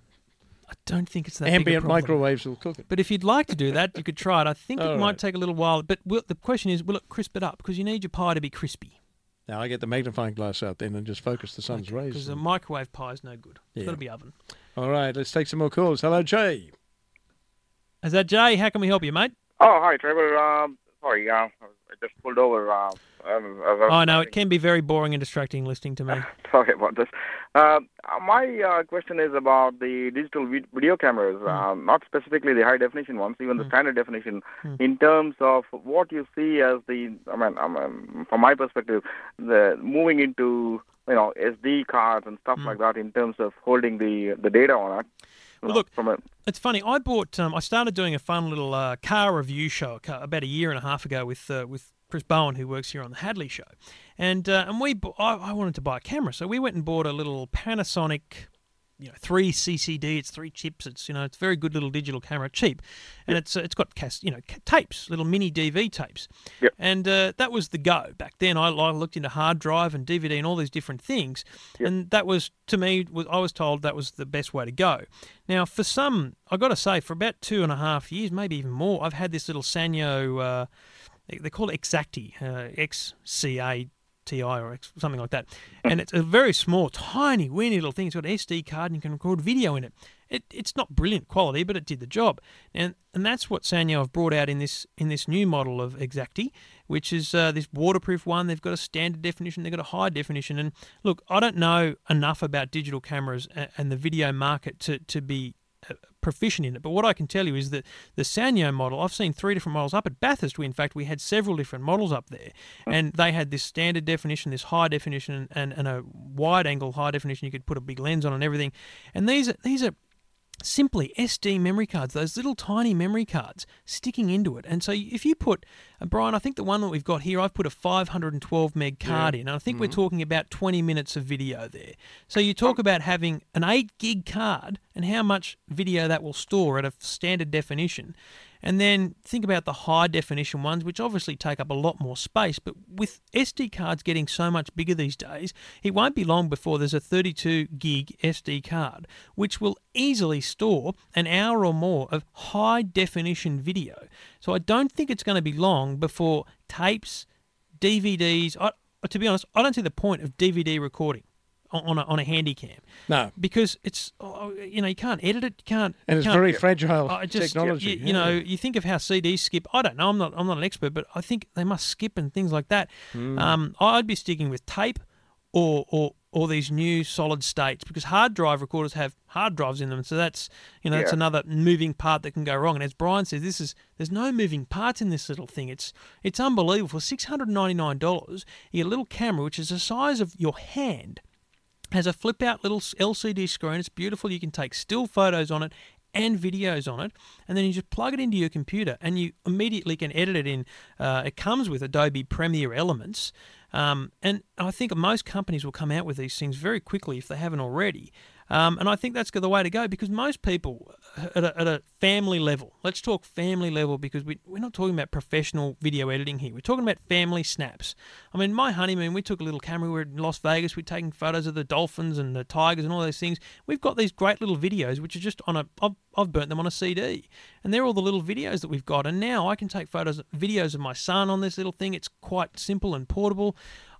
I don't think it's that big a ambient microwaves will cook it. But if you'd like to do that, you could try it. I think it All might take a little while. But will, the question is, will it crisp it up? Because you need your pie to be crispy. Now I get the magnifying glass out then and just focus the sun's rays. Because a microwave pie is no good. It's Yeah. got to be oven. All right, let's take some more calls. Hello, Jay. Is that Jay? How can we help you, mate? Oh, hi, Trevor. Um, sorry, uh, I just pulled over. Uh, um, as I was Oh no, it can be very boring and distracting listening to me. (laughs) Sorry about this. Uh, my uh, question is about the digital video cameras, Hmm. uh, not specifically the high definition ones, even the standard definition, Hmm. in terms of what you see as the, I mean, I mean, from my perspective, the moving into you know SD cards and stuff like that in terms of holding the the data on it. Hmm. Well, look, a It's funny. I bought. Um, I started doing a fun little uh, car review show about a year and a half ago with uh, with Chris Bowen, who works here on the Hadley Show, and uh, and we. bu- I, I wanted to buy a camera, so we went and bought a little Panasonic. You know, three CCD. It's three chips. It's you know, it's a very good little digital camera, cheap, and it's uh, it's got cas- you know ca- tapes, little mini DV tapes, Yep. and uh, that was the go back then. I, I looked into hard drive and DVD and all these different things, and that was to me was I was told that was the best way to go. Now, for some, I got to say, for about two and a half years, maybe even more, I've had this little Sanyo. They, call it Xacti, uh, or X, something like that, and it's a very small, tiny, weeny little thing. It's got an SD card and you can record video in it. It, it's not brilliant quality, but it did the job, and and that's what Sanyo have brought out in this in this new model of Xacti, which is uh, this waterproof one. They've got a standard definition, they've got a high definition, and look, I don't know enough about digital cameras and, and the video market to to be proficient in it. But what I can tell you is that the Sanyo model, I've seen three different models up at Bathurst. We, in fact, we had several different models up there, hmm. and they had this standard definition, this high definition, and, and a wide angle high definition. You could put a big lens on and everything. And these are these are simply SD memory cards, those little tiny memory cards sticking into it. And so if you put, uh, Brian, I think the one that we've got here, I've put a 512 meg card in. And I think we're talking about 20 minutes of video there. So you talk about having an 8 gig card and how much video that will store at a standard definition. And then think about the high definition ones, which obviously take up a lot more space. But with SD cards getting so much bigger these days, it won't be long before there's a 32 gig SD card, which will easily store an hour or more of high definition video. So I don't think it's going to be long before tapes, DVDs. I, to be honest, I don't see the point of DVD recording on a, on a handy cam No. because it's oh, you know you can't edit it, you can't, And it's can't- very fragile I just, technology. You, you know, you think of how CDs skip. I don't know. I'm not. I'm not an expert, but I think they must skip and things like that. Hmm. Um, I'd be sticking with tape, or or or these new solid states because hard drive recorders have hard drives in them. So that's you know that's another moving part that can go wrong. And as Brian says, this is there's no moving parts in this little thing. It's it's unbelievable. For six hundred ninety nine dollars, you get a little camera which is the size of your hand has a flip out little LCD screen. It's beautiful. You can take still photos on it and videos on it, and then you just plug it into your computer, and you immediately can edit it in. Uh, it comes with Adobe Premiere Elements, um, and I think most companies will come out with these things very quickly if they haven't already. Um, and I think that's the way to go because most people at a, at a family level, let's talk family level because we, we're not talking about professional video editing here. We're talking about family snaps. I mean, my honeymoon, we took a little camera. We were in Las Vegas. We're taking photos of the dolphins and the tigers and all those things. We've got these great little videos, which are just on a, I've, I've burnt them on a CD. And they're all the little videos that we've got. And now I can take photos, videos of my son on this little thing. It's quite simple and portable.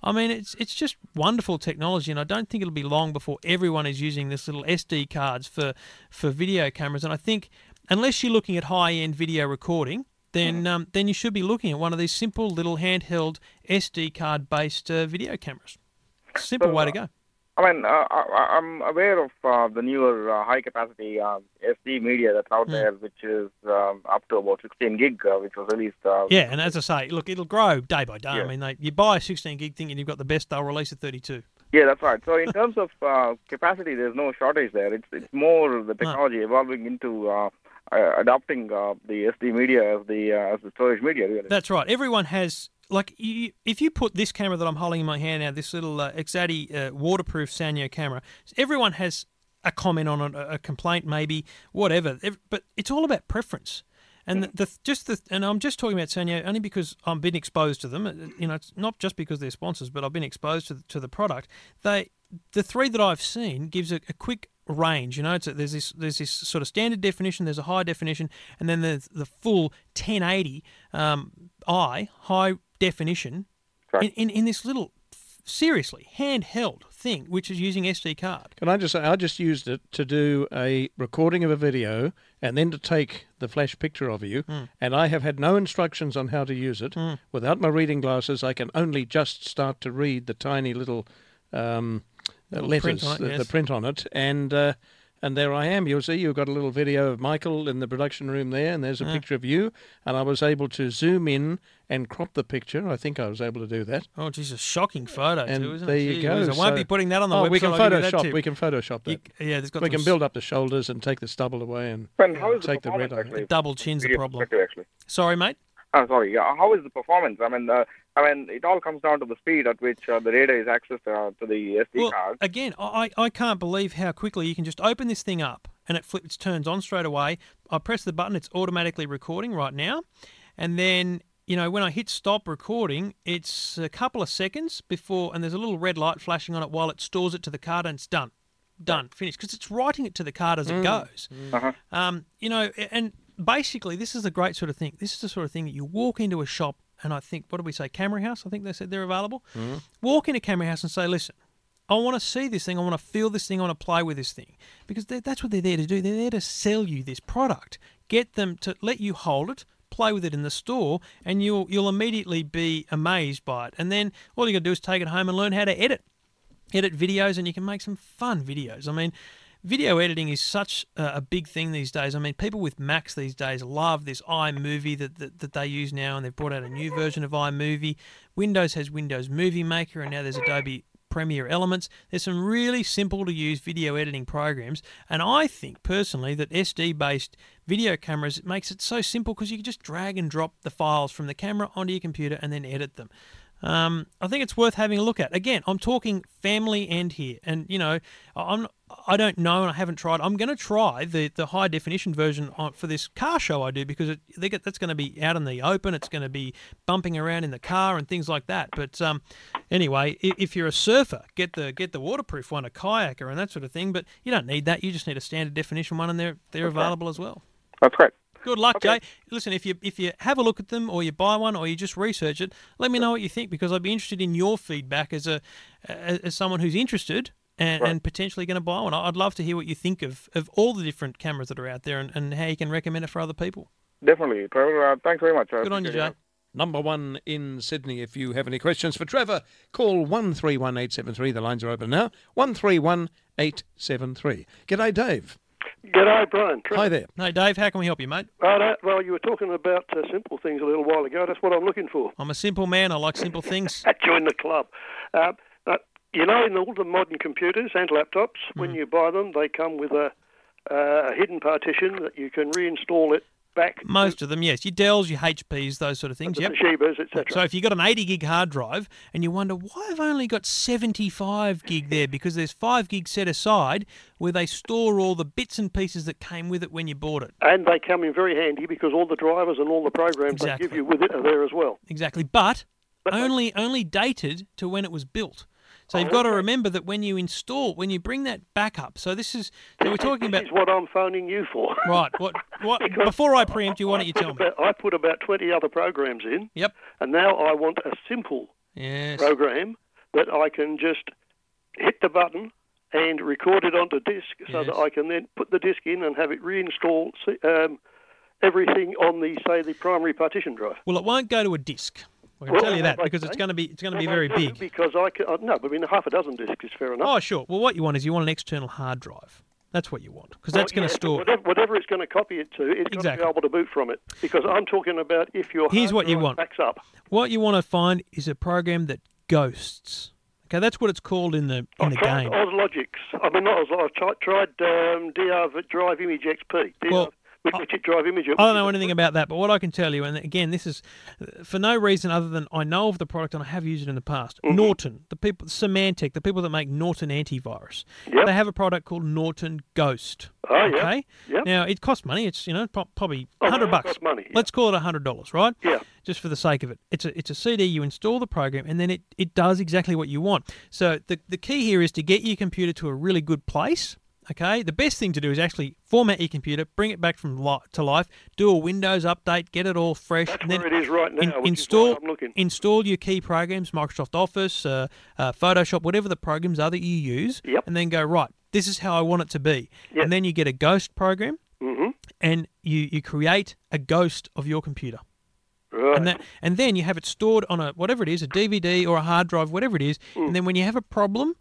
I mean, it's it's just wonderful technology, and I don't think it'll be long before everyone is using this little SD cards for for video cameras. And I think unless you're looking at high end video recording, then um, then you should be looking at one of these simple little handheld SD card based uh, video cameras. Simple way to go. I mean, uh, I, I'm aware of uh, the newer uh, high capacity um, SD media that's out Hmm. there, which is um, up to about 16 gig, uh, which was released. Uh, Yeah, and as I say, look, it'll grow day by day. Yeah. I mean, they, you buy a 16 gig thing and you've got the best. They'll release a 32. Yeah, that's right. So in terms of uh, capacity, there's no shortage there. It's it's more the technology evolving into uh, uh, adopting uh, the SD media as the uh, as the storage media. Really. That's right. Everyone has like you, if you put this camera that I'm holding in my hand now, this little uh, Xacti uh, waterproof Sanyo camera, everyone has a comment on it, a a complaint maybe, whatever. But it's all about preference. And the, the just the and I'm just talking about Sanyo only because I've been exposed to them. Uh, You know, it's not just because they're sponsors, but I've been exposed to the, to the product. They the three that I've seen gives a, a quick range. You know, it's a, there's this there's this sort of standard definition, there's a high definition, and then there's the full 1080 um, I high definition in, in in this little seriously handheld thing, which is using SD card. Can I just say, I just used it to do a recording of a video and then to take the flash picture of you. Hmm. And I have had no instructions on how to use it. Without my reading glasses, I can only just start to read the tiny little um, letters, print it, the, the print on it. And uh, and there I am. You'll see you've got a little video of Michael in the production room there, and there's a Yeah. picture of you. And I was able to zoom in and crop the picture. I think I was able to do that. Oh, geez, a shocking photo And too, isn't there it? you Gee go. I won't So- be putting that on the oh, website. we can I'll give you that Photoshop. We can Photoshop that. You- yeah, there's got we can build up the shoulders and take the stubble away and And how is take the red performance out. actually? double chin's the Video problem. actually. Sorry, mate. Oh, sorry. Yeah, how is the performance? I mean, uh, I mean, it all comes down to the speed at which uh, the data is accessed uh, to the SD Well, card. again, I, I can't believe how quickly you can just open this thing up and it flips, turns on straight away. I press the button, it's automatically recording right now. And then, you know, when I hit stop recording, it's a couple of seconds before, and there's a little red light flashing on it while it stores it to the card and it's done. Done, finished. Because it's writing it to the card as it goes. Um, you know, and basically, this is a great sort of thing. This is the sort of thing that you walk into a shop and I think what did we say? Camera House. I think they said they're available. Mm-hmm. Walk into Camera House and say, listen. I want to see this thing. I want to feel this thing. I want to play with this thing because that's what they're there to do. They're there to sell you this product, get them to let you hold it, play with it in the store, and you'll you'll immediately be amazed by it. And then all you got to do is take it home and learn how to edit edit videos and you can make some fun videos. I mean, video editing is such a, big thing these days. I mean, people with Macs these days love this iMovie that, that, that they use now, and they've brought out a new version of iMovie. Windows has Windows Movie Maker, and now there's Adobe Premiere Elements. There's some really simple to use video editing programs, and I think personally that SD based video cameras makes it so simple because you can just drag and drop the files from the camera onto your computer and then edit them. Um, I think it's worth having a look at. Again, I'm talking family end here, and you know, I'm I don't know and I haven't tried. I'm going to try the the high definition version on, for this car show I do because it, they get, that's going to be out in the open. It's going to be bumping around in the car and things like that. But um, anyway, i- if you're a surfer, get the get the waterproof one, a kayaker, and that sort of thing. But you don't need that. You just need a standard definition one, and they're they're available as well. That's great. Good luck, Jay. Listen, if you if you have a look at them, or you buy one, or you just research it, let me know what you think because I'd be interested in your feedback as a as, as someone who's interested and, and potentially going to buy one. I'd love to hear what you think of, of all the different cameras that are out there and, and how you can recommend it for other people. Definitely, Trevor. Uh, thanks very much. Good on you, Jay. it. Number one in Sydney. If you have any questions for Trevor, call 131873. The lines are open now. 131873. G'day, Dave. G'day, Brian. Hi there. Hey, Dave, how can we help you, mate? Righto. Well, you were talking about uh, simple things a little while ago. That's what I'm looking for. I'm a simple man. I like simple things. (laughs) Join the club. Uh, uh, you know, in all the modern computers and laptops, when Mm. you buy them, they come with a, uh, a hidden partition that you can reinstall it back. Most of them, yes. Your Dells, your HPs, those sort of things. Yep. Toshibas, etc. So if you've got an 80 gig hard drive and you wonder why I've only got 75 gig there because there's 5 gig set aside where they store all the bits and pieces that came with it when you bought it. And they come in very handy because all the drivers and all the programs Exactly. they give you with it are there as well. Exactly. But only only dated to when it was built. So you've Oh, got to remember that when you install, when you bring that back up. So this is so we're talking about This is what I'm phoning you for. (laughs) right. What what? (laughs) Before I preempt you, why don't you tell me? I put about 20 other programs in. Yep. And now I want a simple Yes. program that I can just hit the button and record it onto disk so that I can then put the disk in and have it reinstall um, everything on the, say, the primary partition drive. Well, it won't go to a disk. I can Well, tell you that because it's going to be it's going to be very big. Because I can, uh, no, but I mean, half a dozen disks is fair enough. Oh, sure. Well, what you want is you want an external hard drive. That's what you want because Well, that's going yeah, to store. Whatever, whatever it's going to copy it to, it's got to Exactly. be able to boot from it. Because I'm talking about if your Here's what you want. backs up. What you want to find is a program that ghosts. Okay, that's what it's called in the in I've the tried game. Auslogics. I mean, not Auslogics. I've tried, tried um, DR Drive Image XP. DR, Well, which, it Drive Image. I don't know anything about that, but what I can tell you, and again, this is for no reason other than I know of the product and I have used it in the past. Mm-hmm. Norton, the people, Symantec, the people that make Norton antivirus, Yep. they have a product called Norton Ghost. Oh, yeah. okay. Yep. Now it costs money. It's you know probably Oh, hundred bucks. costs money, yeah. Let's call it hundred dollars, right? Yeah. Just for the sake of it, it's a it's a CD. You install the program, and then it, it does exactly what you want. So the the key here is to get your computer to a really good place. Okay, the best thing to do is actually format your computer, bring it back from li- to life, do a Windows update, get it all fresh, That's and then where it is right now, in- install install your key programs, Microsoft Office, uh, uh, Photoshop, whatever the programs are that you use, Yep. and then go right. This is how I want it to be, Yep. and then you get a Ghost program, hmm and you you create a ghost of your computer. Right. And that, and then you have it stored on a whatever it is, a DVD or a hard drive, whatever it is. Hmm. And then when you have a problem,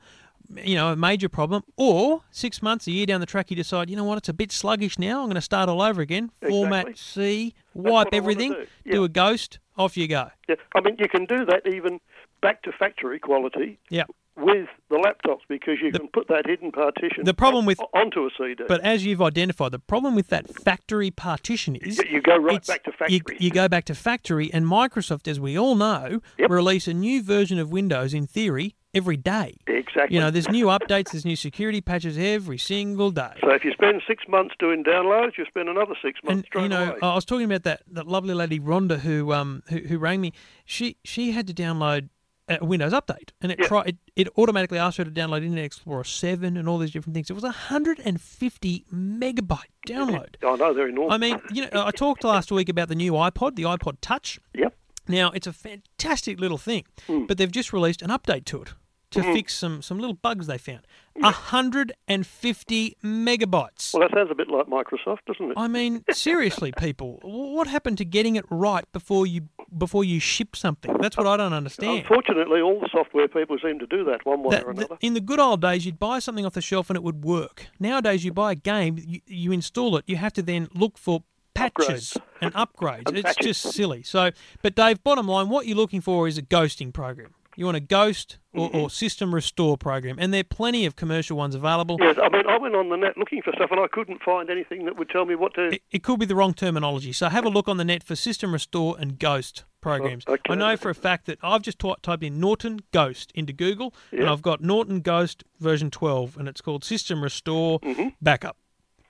you know, a major problem, or six months, a year down the track, you decide, you know what, it's a bit sluggish now. I'm going to start all over again. Format C, wipe everything, do, do a ghost, off you go. Yeah, I mean, you can do that even back to factory quality Yeah. with the laptops because you can put that hidden partition the problem with- onto a CD. But as you've identified, the problem with that factory partition is you go right back to you, factory. you go back to factory, and Microsoft, as we all know, Yep. release a new version of Windows in theory every day. exactly. You know, there's new updates, there's new security patches every single day. so if you spend six months doing downloads, you spend another six months And you know, away. I was talking about that, that lovely lady Rhonda who um who, who rang me. She she had to download a Windows update, and it Yeah. tried it, it automatically asked her to download Internet Explorer seven and all these different things. It was a hundred and fifty megabyte download. I know they're enormous. I mean, you know, I talked last week about the new iPod, the iPod Touch. Yep. Now, it's a fantastic little thing, Hmm. but they've just released an update to it to Mhm. fix some, some little bugs they found. 150 megabytes. Well, that sounds a bit like Microsoft, doesn't it? I mean, seriously, (laughs) people, what happened to getting it right before you before you ship something? That's what I don't understand. Unfortunately, all the software people seem to do that one way That- or another. in the good old days, you'd buy something off the shelf and it would work. Nowadays, you buy a game, you, you install it, you have to then look for patches and upgrades. (laughs) And it's patches. just silly. So, but Dave, bottom line, what you're looking for is a ghosting program. You want a ghost or, Mm-hmm. or system restore program, and there are plenty of commercial ones available. Yes, I mean, I went on the net looking for stuff and I couldn't find anything that would tell me what to. It, it could be the wrong terminology. So have a look on the net for system restore and ghost programs. okay. I know for a fact that I've just ty- typed in Norton Ghost into Google, and I've got Norton Ghost version 12, and it's called System Restore Mm-hmm. Backup,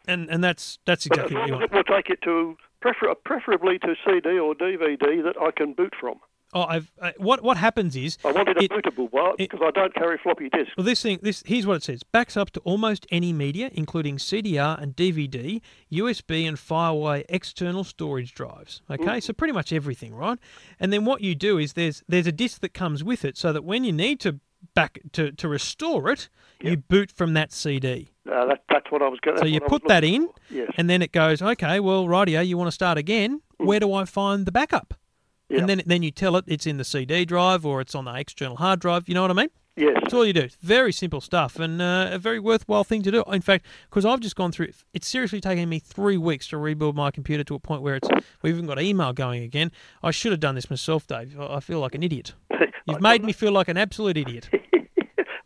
and and that's that's But exactly what you want. it will take it to prefer- preferably to CD or DVD that I can boot from. Oh, I've uh, what what happens is I wanted a it- bootable one because I don't carry floppy disks. Well, this thing, this here's what it says: backs up to almost any media, including CDR and DVD, USB and FireWire external storage drives. Okay, so pretty much everything, right? And then what you do is there's there's a disk that comes with it, so that when you need to back to to restore it, you boot from that CD. Uh, that, that's what I was going. To So you put that in, Yes. and then it goes, okay, well, rightio, you want to start again? Where do I find the backup? And then then you tell it it's in the CD drive or it's on the external hard drive. You know what I mean? Yes. That's all you do. Very simple stuff and uh, a very worthwhile thing to do. In fact, because I've just gone through, it's seriously taken me three weeks to rebuild my computer to a point where it's we've even got email going again. I should have done this myself, Dave. I feel like an idiot. (laughs) You've made me feel like an absolute idiot. (laughs)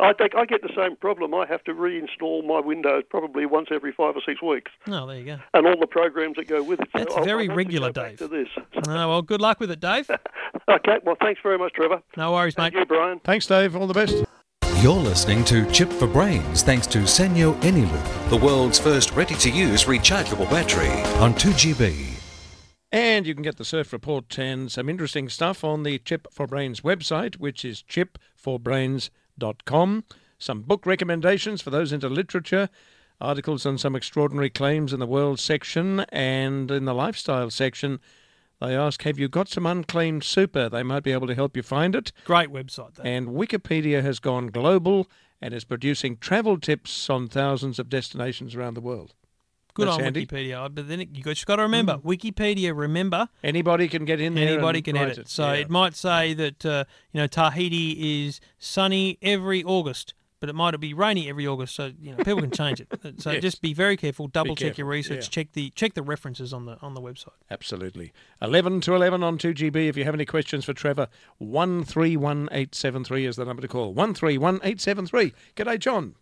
I think I get the same problem. I have to reinstall my Windows probably once every five or six weeks, Oh, there you go. and all the programs that go with it. So That's I'll- very I'll have to regular, go Dave. To this. (laughs) Oh, well, good luck with it, Dave. (laughs) Okay. Well, thanks very much, Trevor. No worries, mate. Thank you, Brian. Thanks, Dave. All the best. You're listening to Chip for Brains thanks to Sanyo eneloop, the world's first ready to use rechargeable battery on 2GB. And you can get the Surf Report and some interesting stuff on the Chip for Brains website, which is chipforbrains.com. Some book recommendations for those into literature, articles on some extraordinary claims in the world section, and in the lifestyle section, they ask, Have you got some unclaimed super? They might be able to help you find it. Great website, though. And Wikipedia has gone global and is producing travel tips on thousands of destinations around the world. Good That's on handy. Wikipedia. But then it, you just got to remember, Wikipedia, remember, Anybody can get in there. Anybody and can write edit. So yeah. it might say that uh, you know Tahiti is sunny every August, but it might be rainy every August. So you know people can change it. (laughs) So Yes. just be very careful. Double check your research. yeah. Check the check the references on the on the website. Absolutely. 11 to 11 on 2GB. If you have any questions for Trevor, 131873 is the number to call. 131873. G'day, John.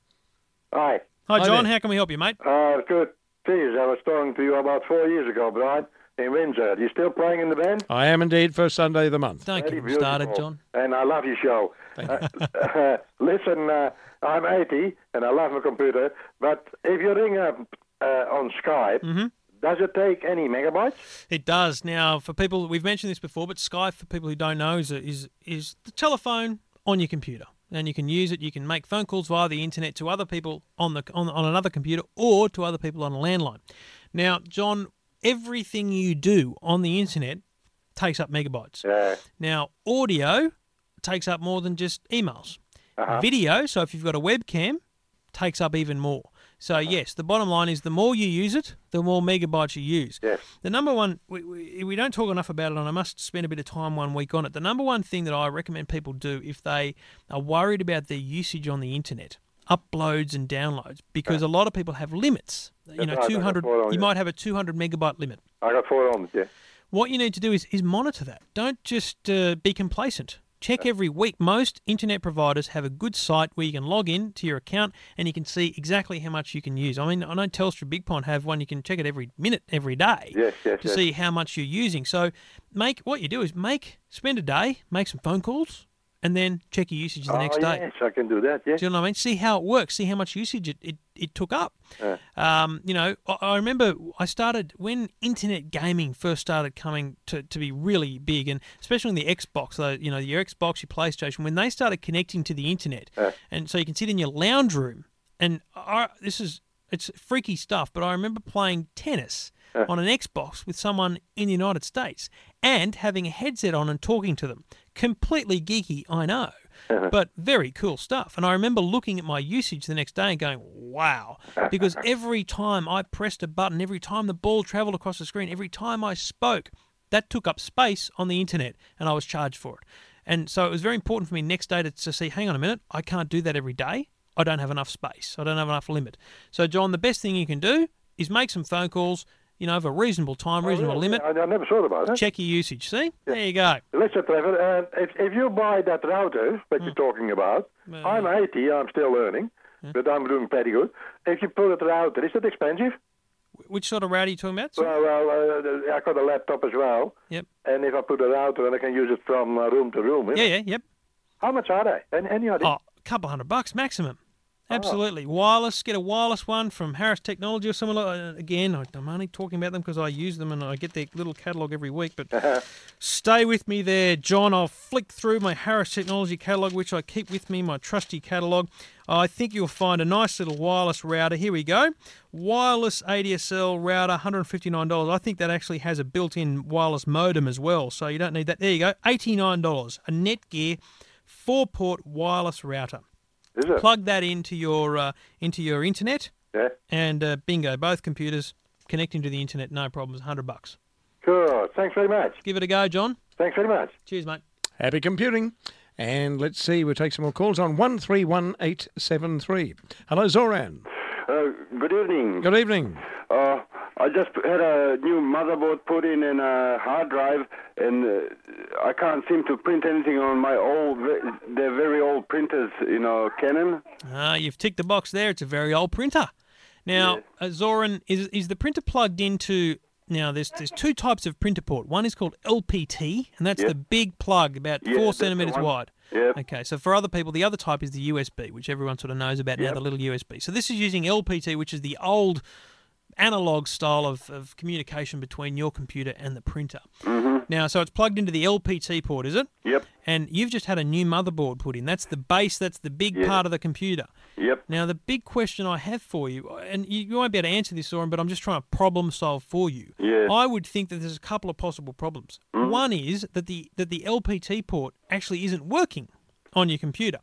Hi. Hi, Hi John. there. How can we help you, mate? Uh, good. Geez, I was talking to you about four years ago, Brian, in Windsor. You still playing in the band? I am indeed first Sunday of the month. Don't Very get me started. John. And I love your show. Uh, (laughs) uh, listen, uh, I'm 80 and I love my computer, but if you ring up uh, on Skype, Mm-hmm. does it take any megabytes? It does. Now, for people, we've mentioned this before, but Skype, for people who don't know, is is is the telephone on your computer, and you can use it. You can make phone calls via the internet to other people on the on, on another computer or to other people on a landline. Now, John, everything you do on the internet takes up megabytes. Yeah. Now, audio takes up more than just emails. Uh-huh. Video, so if you've got a webcam, takes up even more. So yes, the bottom line is the more you use it, the more megabytes you use. Yes. The number one, we, we, we don't talk enough about it, and I must spend a bit of time one week on it. The number one thing that I recommend people do if they are worried about their usage on the internet, uploads and downloads, because a lot of people have limits. You know, right, 200. You it. might have a 200 megabyte limit. I got four on, yeah. What you need to do is, is monitor that. Don't just uh, be complacent. Check every week. Most internet providers have a good site where you can log in to your account and you can see exactly how much you can use. I mean, I know Telstra BigPond have one. You can check it every minute, every day Yes, yes, to yes. see how much you're using. So, make what you do is make spend a day, make some phone calls, and then check your usage the oh, next day. yes, I can do that, yes. Do you know what I mean? See how it works. See how much usage it, it, it took up. Yeah. Um, you know, I, I remember I started when internet gaming first started coming to, to be really big, and especially in the Xbox, though, you know, your Xbox, your PlayStation, when they started connecting to the internet, Yeah. and so you can sit in your lounge room, and I, this is it's freaky stuff, but I remember playing tennis on an Xbox with someone in the United States, and having a headset on and talking to them. Completely geeky, I know, uh-huh. but very cool stuff. And I remember looking at my usage the next day and going, wow, because (laughs) every time I pressed a button, every time the ball traveled across the screen, every time I spoke, that took up space on the internet and I was charged for it. And so it was very important for me next day to, to see, hang on a minute, I can't do that every day. I don't have enough space. I don't have enough limit. So, John, the best thing you can do is make some phone calls, you know, of a reasonable time, reasonable limit. I, I never thought about it. Check your usage. See? There you go. Listen, Trevor, uh, if, if you buy that router that you're talking about, I'm 80, I'm still learning, but I'm doing pretty good. If you put a router, is it expensive? Which sort of router are you talking about? Well, well uh, I got a laptop as well. Yep. And if I put a router, then I can use it from uh, room to room. Yeah, yeah, yep. How much are they? Any, any idea? Oh, a couple hundred bucks maximum. Absolutely. Wireless, get a wireless one from Harris Technology or someone like uh, Again, I'm only talking about them because I use them and I get their little catalogue every week. But stay with me there, John. I'll flick through my Harris Technology catalogue, which I keep with me, my trusty catalogue. I think you'll find a nice little wireless router. Here we go. Wireless ADSL router, $159. I think that actually has a built in wireless modem as well, so you don't need that. There you go. $89. A Netgear four port wireless router. Is it? Plug that into your uh, into your internet, Yeah. and uh, bingo, both computers connecting to the internet, no problems. Hundred bucks. Cool. Thanks very much. Give it a go, John. Thanks very much. Cheers, mate. Happy computing. And let's see, we'll take some more calls on 131873. Hello, Zoran. Uh, good evening. Good evening. Uh, I just had a new motherboard put in and a hard drive, and uh, I can't seem to print anything on my old, they're very old printers, you know, Canon. Ah, you've ticked the box there. It's a very old printer. Now, uh, Zoran, is is the printer plugged into? Now, there's there's two types of printer port. One is called LPT, and that's Yeah. the big plug, about Yeah, four centimeters wide. Yeah. Okay, so for other people, the other type is the USB, which everyone sort of knows about now, the little USB. So this is using LPT, which is the old analog style of, of communication between your computer and the printer. Mm-hmm. Now, so it's plugged into the LPT port, is it? Yep. And you've just had a new motherboard put in. That's the base, that's the big Yeah. part of the computer. Yep. Now, the big question I have for you, and you, you won't be able to answer this, Zoran, but I'm just trying to problem solve for you. Yeah. I would think that there's a couple of possible problems. Mhm. One is that the that the LPT port actually isn't working on your computer.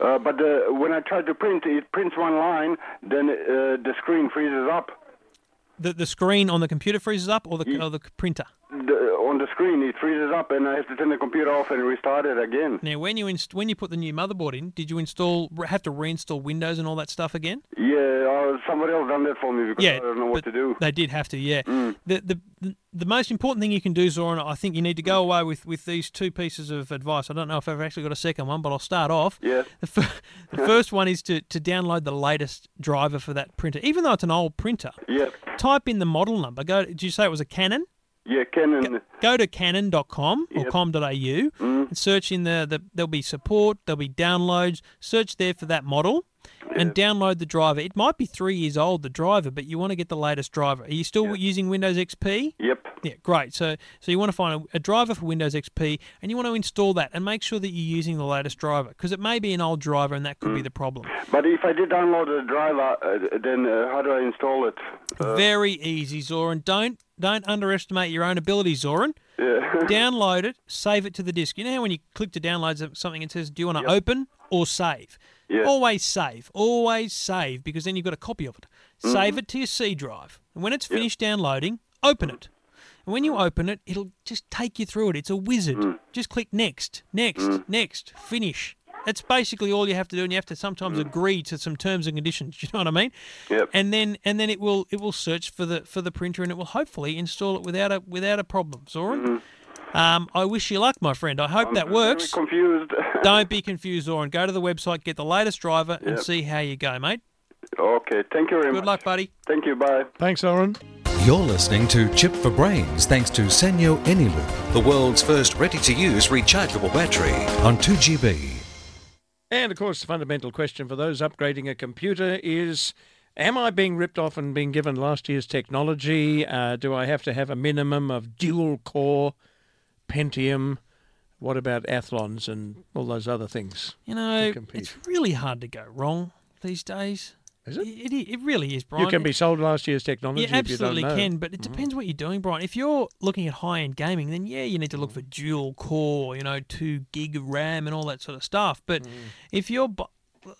Uh, but uh, when I try to print, it prints one line, then uh, the screen freezes up. The the screen on the computer freezes up, or the or the printer. The, the screen, it freezes up, and I have to turn the computer off and restart it again. Now, when you inst- when you put the new motherboard in, did you install have to reinstall Windows and all that stuff again? Yeah, uh, somebody else done that for me because Yeah, I don't know what to do. They did have to, yeah. Mm. The, the the the most important thing you can do, Zoran, I think you need to go away with, with these two pieces of advice. I don't know if I've actually got a second one, but I'll start off. Yeah. The, fir- the (laughs) first one is to, to download the latest driver for that printer, even though it's an old printer. Yeah. Type in the model number. Go. Did you say it was a Canon? Yeah, Canon. Go to canon.com or Yep. com.au and mm. search in the, the there'll be support, there'll be downloads. Search there for that model and download the driver. It might be three years old, the driver, but you want to get the latest driver. Are you still using Windows XP? Yep. Yeah, great. So so you want to find a, a driver for Windows XP and you want to install that and make sure that you're using the latest driver because it may be an old driver and that could be the problem. But if I did download the driver, uh, then uh, how do I install it? Uh, Very easy, Zoran. Don't don't underestimate your own ability, Zoran. Yeah. (laughs) download it, save it to the disk. You know how when you click to download something, it says, "Do you want to open or save?" Yeah. Always save. Always save because then you've got a copy of it. Mm-hmm. Save it to your C drive, and when it's finished downloading, open it. And when you open it, it'll just take you through it. It's a wizard. Mm. Just click next, next, next, finish. That's basically all you have to do, and you have to sometimes agree to some terms and conditions. (laughs) You know what I mean? Mm. Yep. And then and then it will it will search for the for the printer, and it will hopefully install it without a without a problem. Zoran. Um, I wish you luck, my friend. I hope I'm that very works. confused. (laughs) Don't be confused, Zoran. Go to the website, get the latest driver, and Yep. see how you go, mate. okay, thank you very Good much. Good luck, buddy. Thank you, bye. Thanks, Oren. You're listening to Chip for Brains thanks to Sanyo eneloop, the world's first ready to use rechargeable battery on 2GB. And of course, the fundamental question for those upgrading a computer is Am I being ripped off and being given last year's technology? Uh, do I have to have a minimum of dual core, Pentium? What about Athlons and all those other things? You know, it's really hard to go wrong these days. Is it? It, it, it really is, Brian. You can be sold last year's technology. You you absolutely know. can, but it mm. depends what you're doing, Brian. If you're looking at high end gaming, then yeah, you need to look mm. for dual core, you know, two gig RAM and all that sort of stuff. But mm. if you're bu-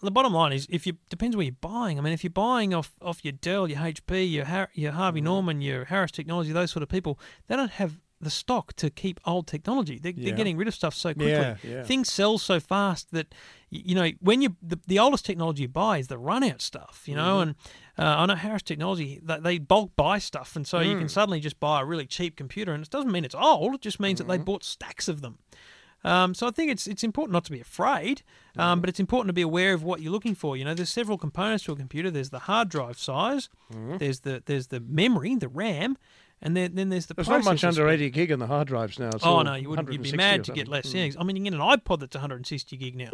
the bottom line is, if you depends where you're buying. I mean, if you're buying off, off your Dell, your HP, your Har- your Harvey Norman, your Harris Technology, those sort of people, they don't have the stock to keep old technology. They're, Yeah. they're getting rid of stuff so quickly. Yeah, yeah. Things sell so fast that you know when you the, the oldest technology you buy is the run out stuff. You know, Mhm. and uh, I know Harris Technology they, they bulk buy stuff, and so you can Mm. suddenly just buy a really cheap computer, and it doesn't mean it's old. It just means that they bought stacks of them. Um, so I think it's it's important not to be afraid, um, but it's important to be aware of what you're looking for. You know, there's several components to a computer. There's the hard drive size, there's the there's the memory, the RAM, and then then there's the There's not much under speed. 80 gig in the hard drives now. It's oh no, you wouldn't. You'd be mad to get less. Mm. Yeah, I mean, you can get an iPod that's 160 gig now.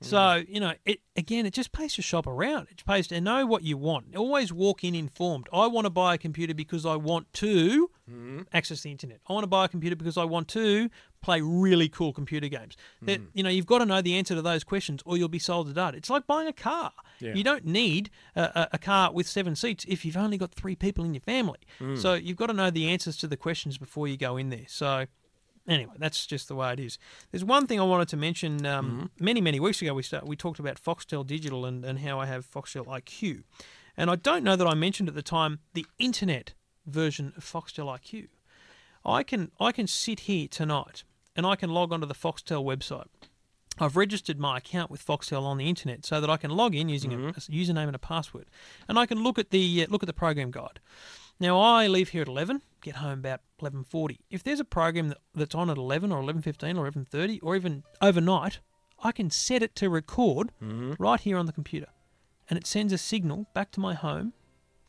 so you know, it again, it just pays to shop around. It pays to know what you want. Always walk in informed. I want to buy a computer because I want to Mm. access the internet. I want to buy a computer because I want to play really cool computer games. That Mm. you know, you've got to know the answer to those questions, or you'll be sold a dud. It's like buying a car. Yeah. You don't need a, a, car with seven seats if you've only got three people in your family. Mm. So you've got to know the answers to the questions before you go in there. So anyway, that's just the way it is. There's one thing I wanted to mention. Um, Mm-hmm. Many many weeks ago, we start, we talked about Foxtel Digital and, and how I have Foxtel IQ, and I don't know that I mentioned at the time the internet version of Foxtel IQ. I can I can sit here tonight and I can log onto the Foxtel website. I've registered my account with Foxtel on the internet so that I can log in using a, a username and a password, and I can look at the uh, look at the program guide. Now I leave here at eleven, get home about eleven forty. If there's a program that, that's on at eleven or eleven fifteen or eleven thirty or even overnight, I can set it to record right here on the computer, and it sends a signal back to my home,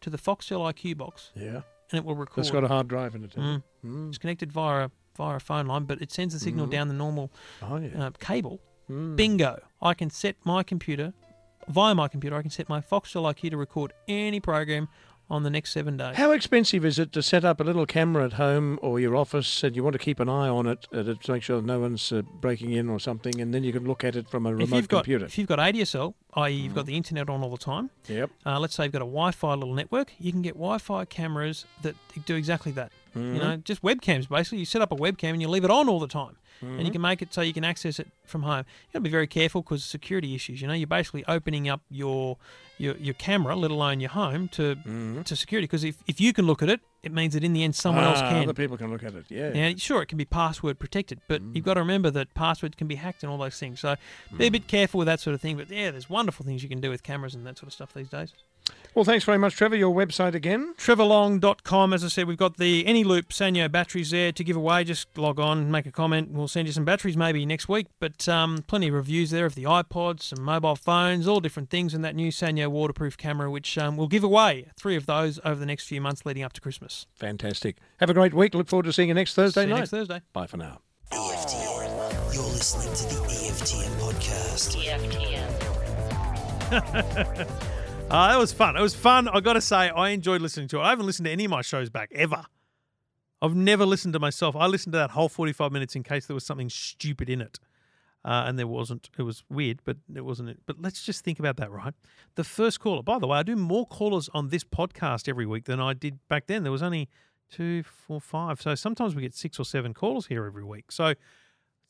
to the Foxtel IQ box, Yeah. and it will record. It's got a hard drive in it. it? Mm. It's connected via a, via a phone line, but it sends the signal Mhm. down the normal Oh, yeah. uh, cable. Mm. Bingo! I can set my computer via my computer. I can set my Foxtel IQ to record any program on the next seven days. How expensive is it to set up a little camera at home or your office and you want to keep an eye on it uh, to make sure no one's uh, breaking in or something and then you can look at it from a if remote you've got computer? if you've got ADSL, i.e., you've Mm. got the internet on all the time. Yep. Uh, let's say you've got a Wi-Fi little network. You can get Wi-Fi cameras that do exactly that. You Mhm. know, just webcams basically. You set up a webcam and you leave it on all the time, and you Mhm. can make it so you can access it from home. You got to be very careful because security issues. You know, you're basically opening up your your, your camera, let alone your home, to to security. Because if, if you can look at it, it means that in the end someone else Ah, can. Other people can look at it. Yeah. Now, sure, it can be password protected, but you've got to remember that passwords can be hacked and all those things. So be a bit careful with that sort of thing. But yeah, there's wonderful things you can do with cameras and that sort of stuff these days. Well, thanks very much, Trevor. Your website again? Trevorlong.com. As I said, we've got the eneloop Sanyo batteries there to give away. Just log on, make a comment. We'll send you some batteries maybe next week. But um, plenty of reviews there of the iPods, some mobile phones, all different things, and that new Sanyo waterproof camera, which um, we'll give away three of those over the next few months leading up to Christmas. Fantastic. Have a great week. Look forward to seeing you next Thursday See you night. next Thursday. Bye for now. EFTM. You're listening to the EFTM podcast. EFTM. (laughs) Uh, that was fun. It was fun. I got to say, I enjoyed listening to it. I haven't listened to any of my shows back ever. I've never listened to myself. I listened to that whole 45 minutes in case there was something stupid in it. Uh, and there wasn't. It was weird, but it wasn't. It. But let's just think about that, right? The first caller. By the way, I do more callers on this podcast every week than I did back then. There was only two, four, five. So sometimes we get six or seven callers here every week. So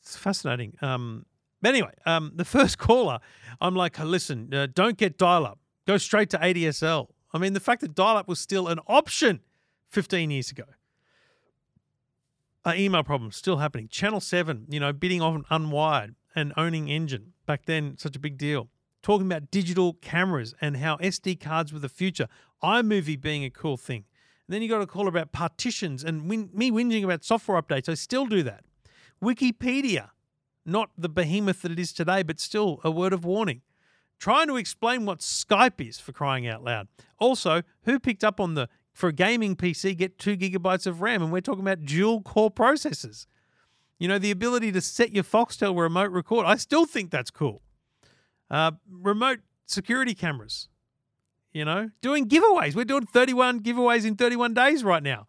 it's fascinating. Um, but anyway, um, the (laughs) first caller, I'm like, listen, uh, don't get dial up. Go straight to ADSL. I mean, the fact that dial up was still an option 15 years ago. Uh, email problems still happening. Channel 7, you know, bidding on Unwired and owning Engin. Back then, such a big deal. Talking about digital cameras and how SD cards were the future. iMovie being a cool thing. And then you got a call about partitions and win- me whinging about software updates. I still do that. Wikipedia, not the behemoth that it is today, but still a word of warning. Trying to explain what Skype is for crying out loud. Also, who picked up on the for a gaming PC get two gigabytes of RAM, and we're talking about dual core processors. You know, the ability to set your Foxtel remote record. I still think that's cool. Uh, remote security cameras. You know, doing giveaways. We're doing 31 giveaways in 31 days right now.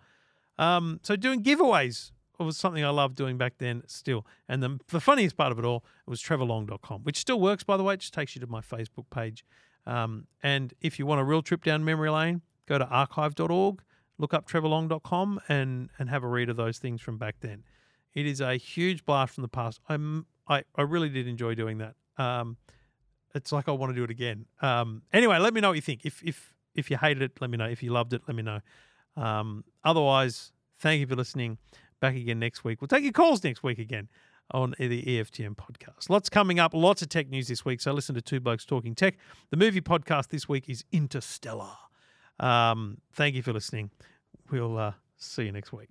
Um, so doing giveaways was something I loved doing back then still. And the, the funniest part of it all was trevorlong.com, which still works, by the way. It just takes you to my Facebook page Um, and if you want a real trip down memory lane, go to archive.org, look up trevorlong.com, and and have a read of those things from back then. It is a huge blast from the past. I'm I, I really did enjoy doing that. Um, it's like I want to do it again. Um, anyway, let me know what you think. If if if you hated it, let me know. If you loved it, let me know. Um, otherwise, thank you for listening. Back again next week. We'll take your calls next week again on the EFTM podcast. Lots coming up, lots of tech news this week. So listen to Two Blokes Talking Tech. The movie podcast this week is Interstellar. Um, thank you for listening. We'll uh, see you next week.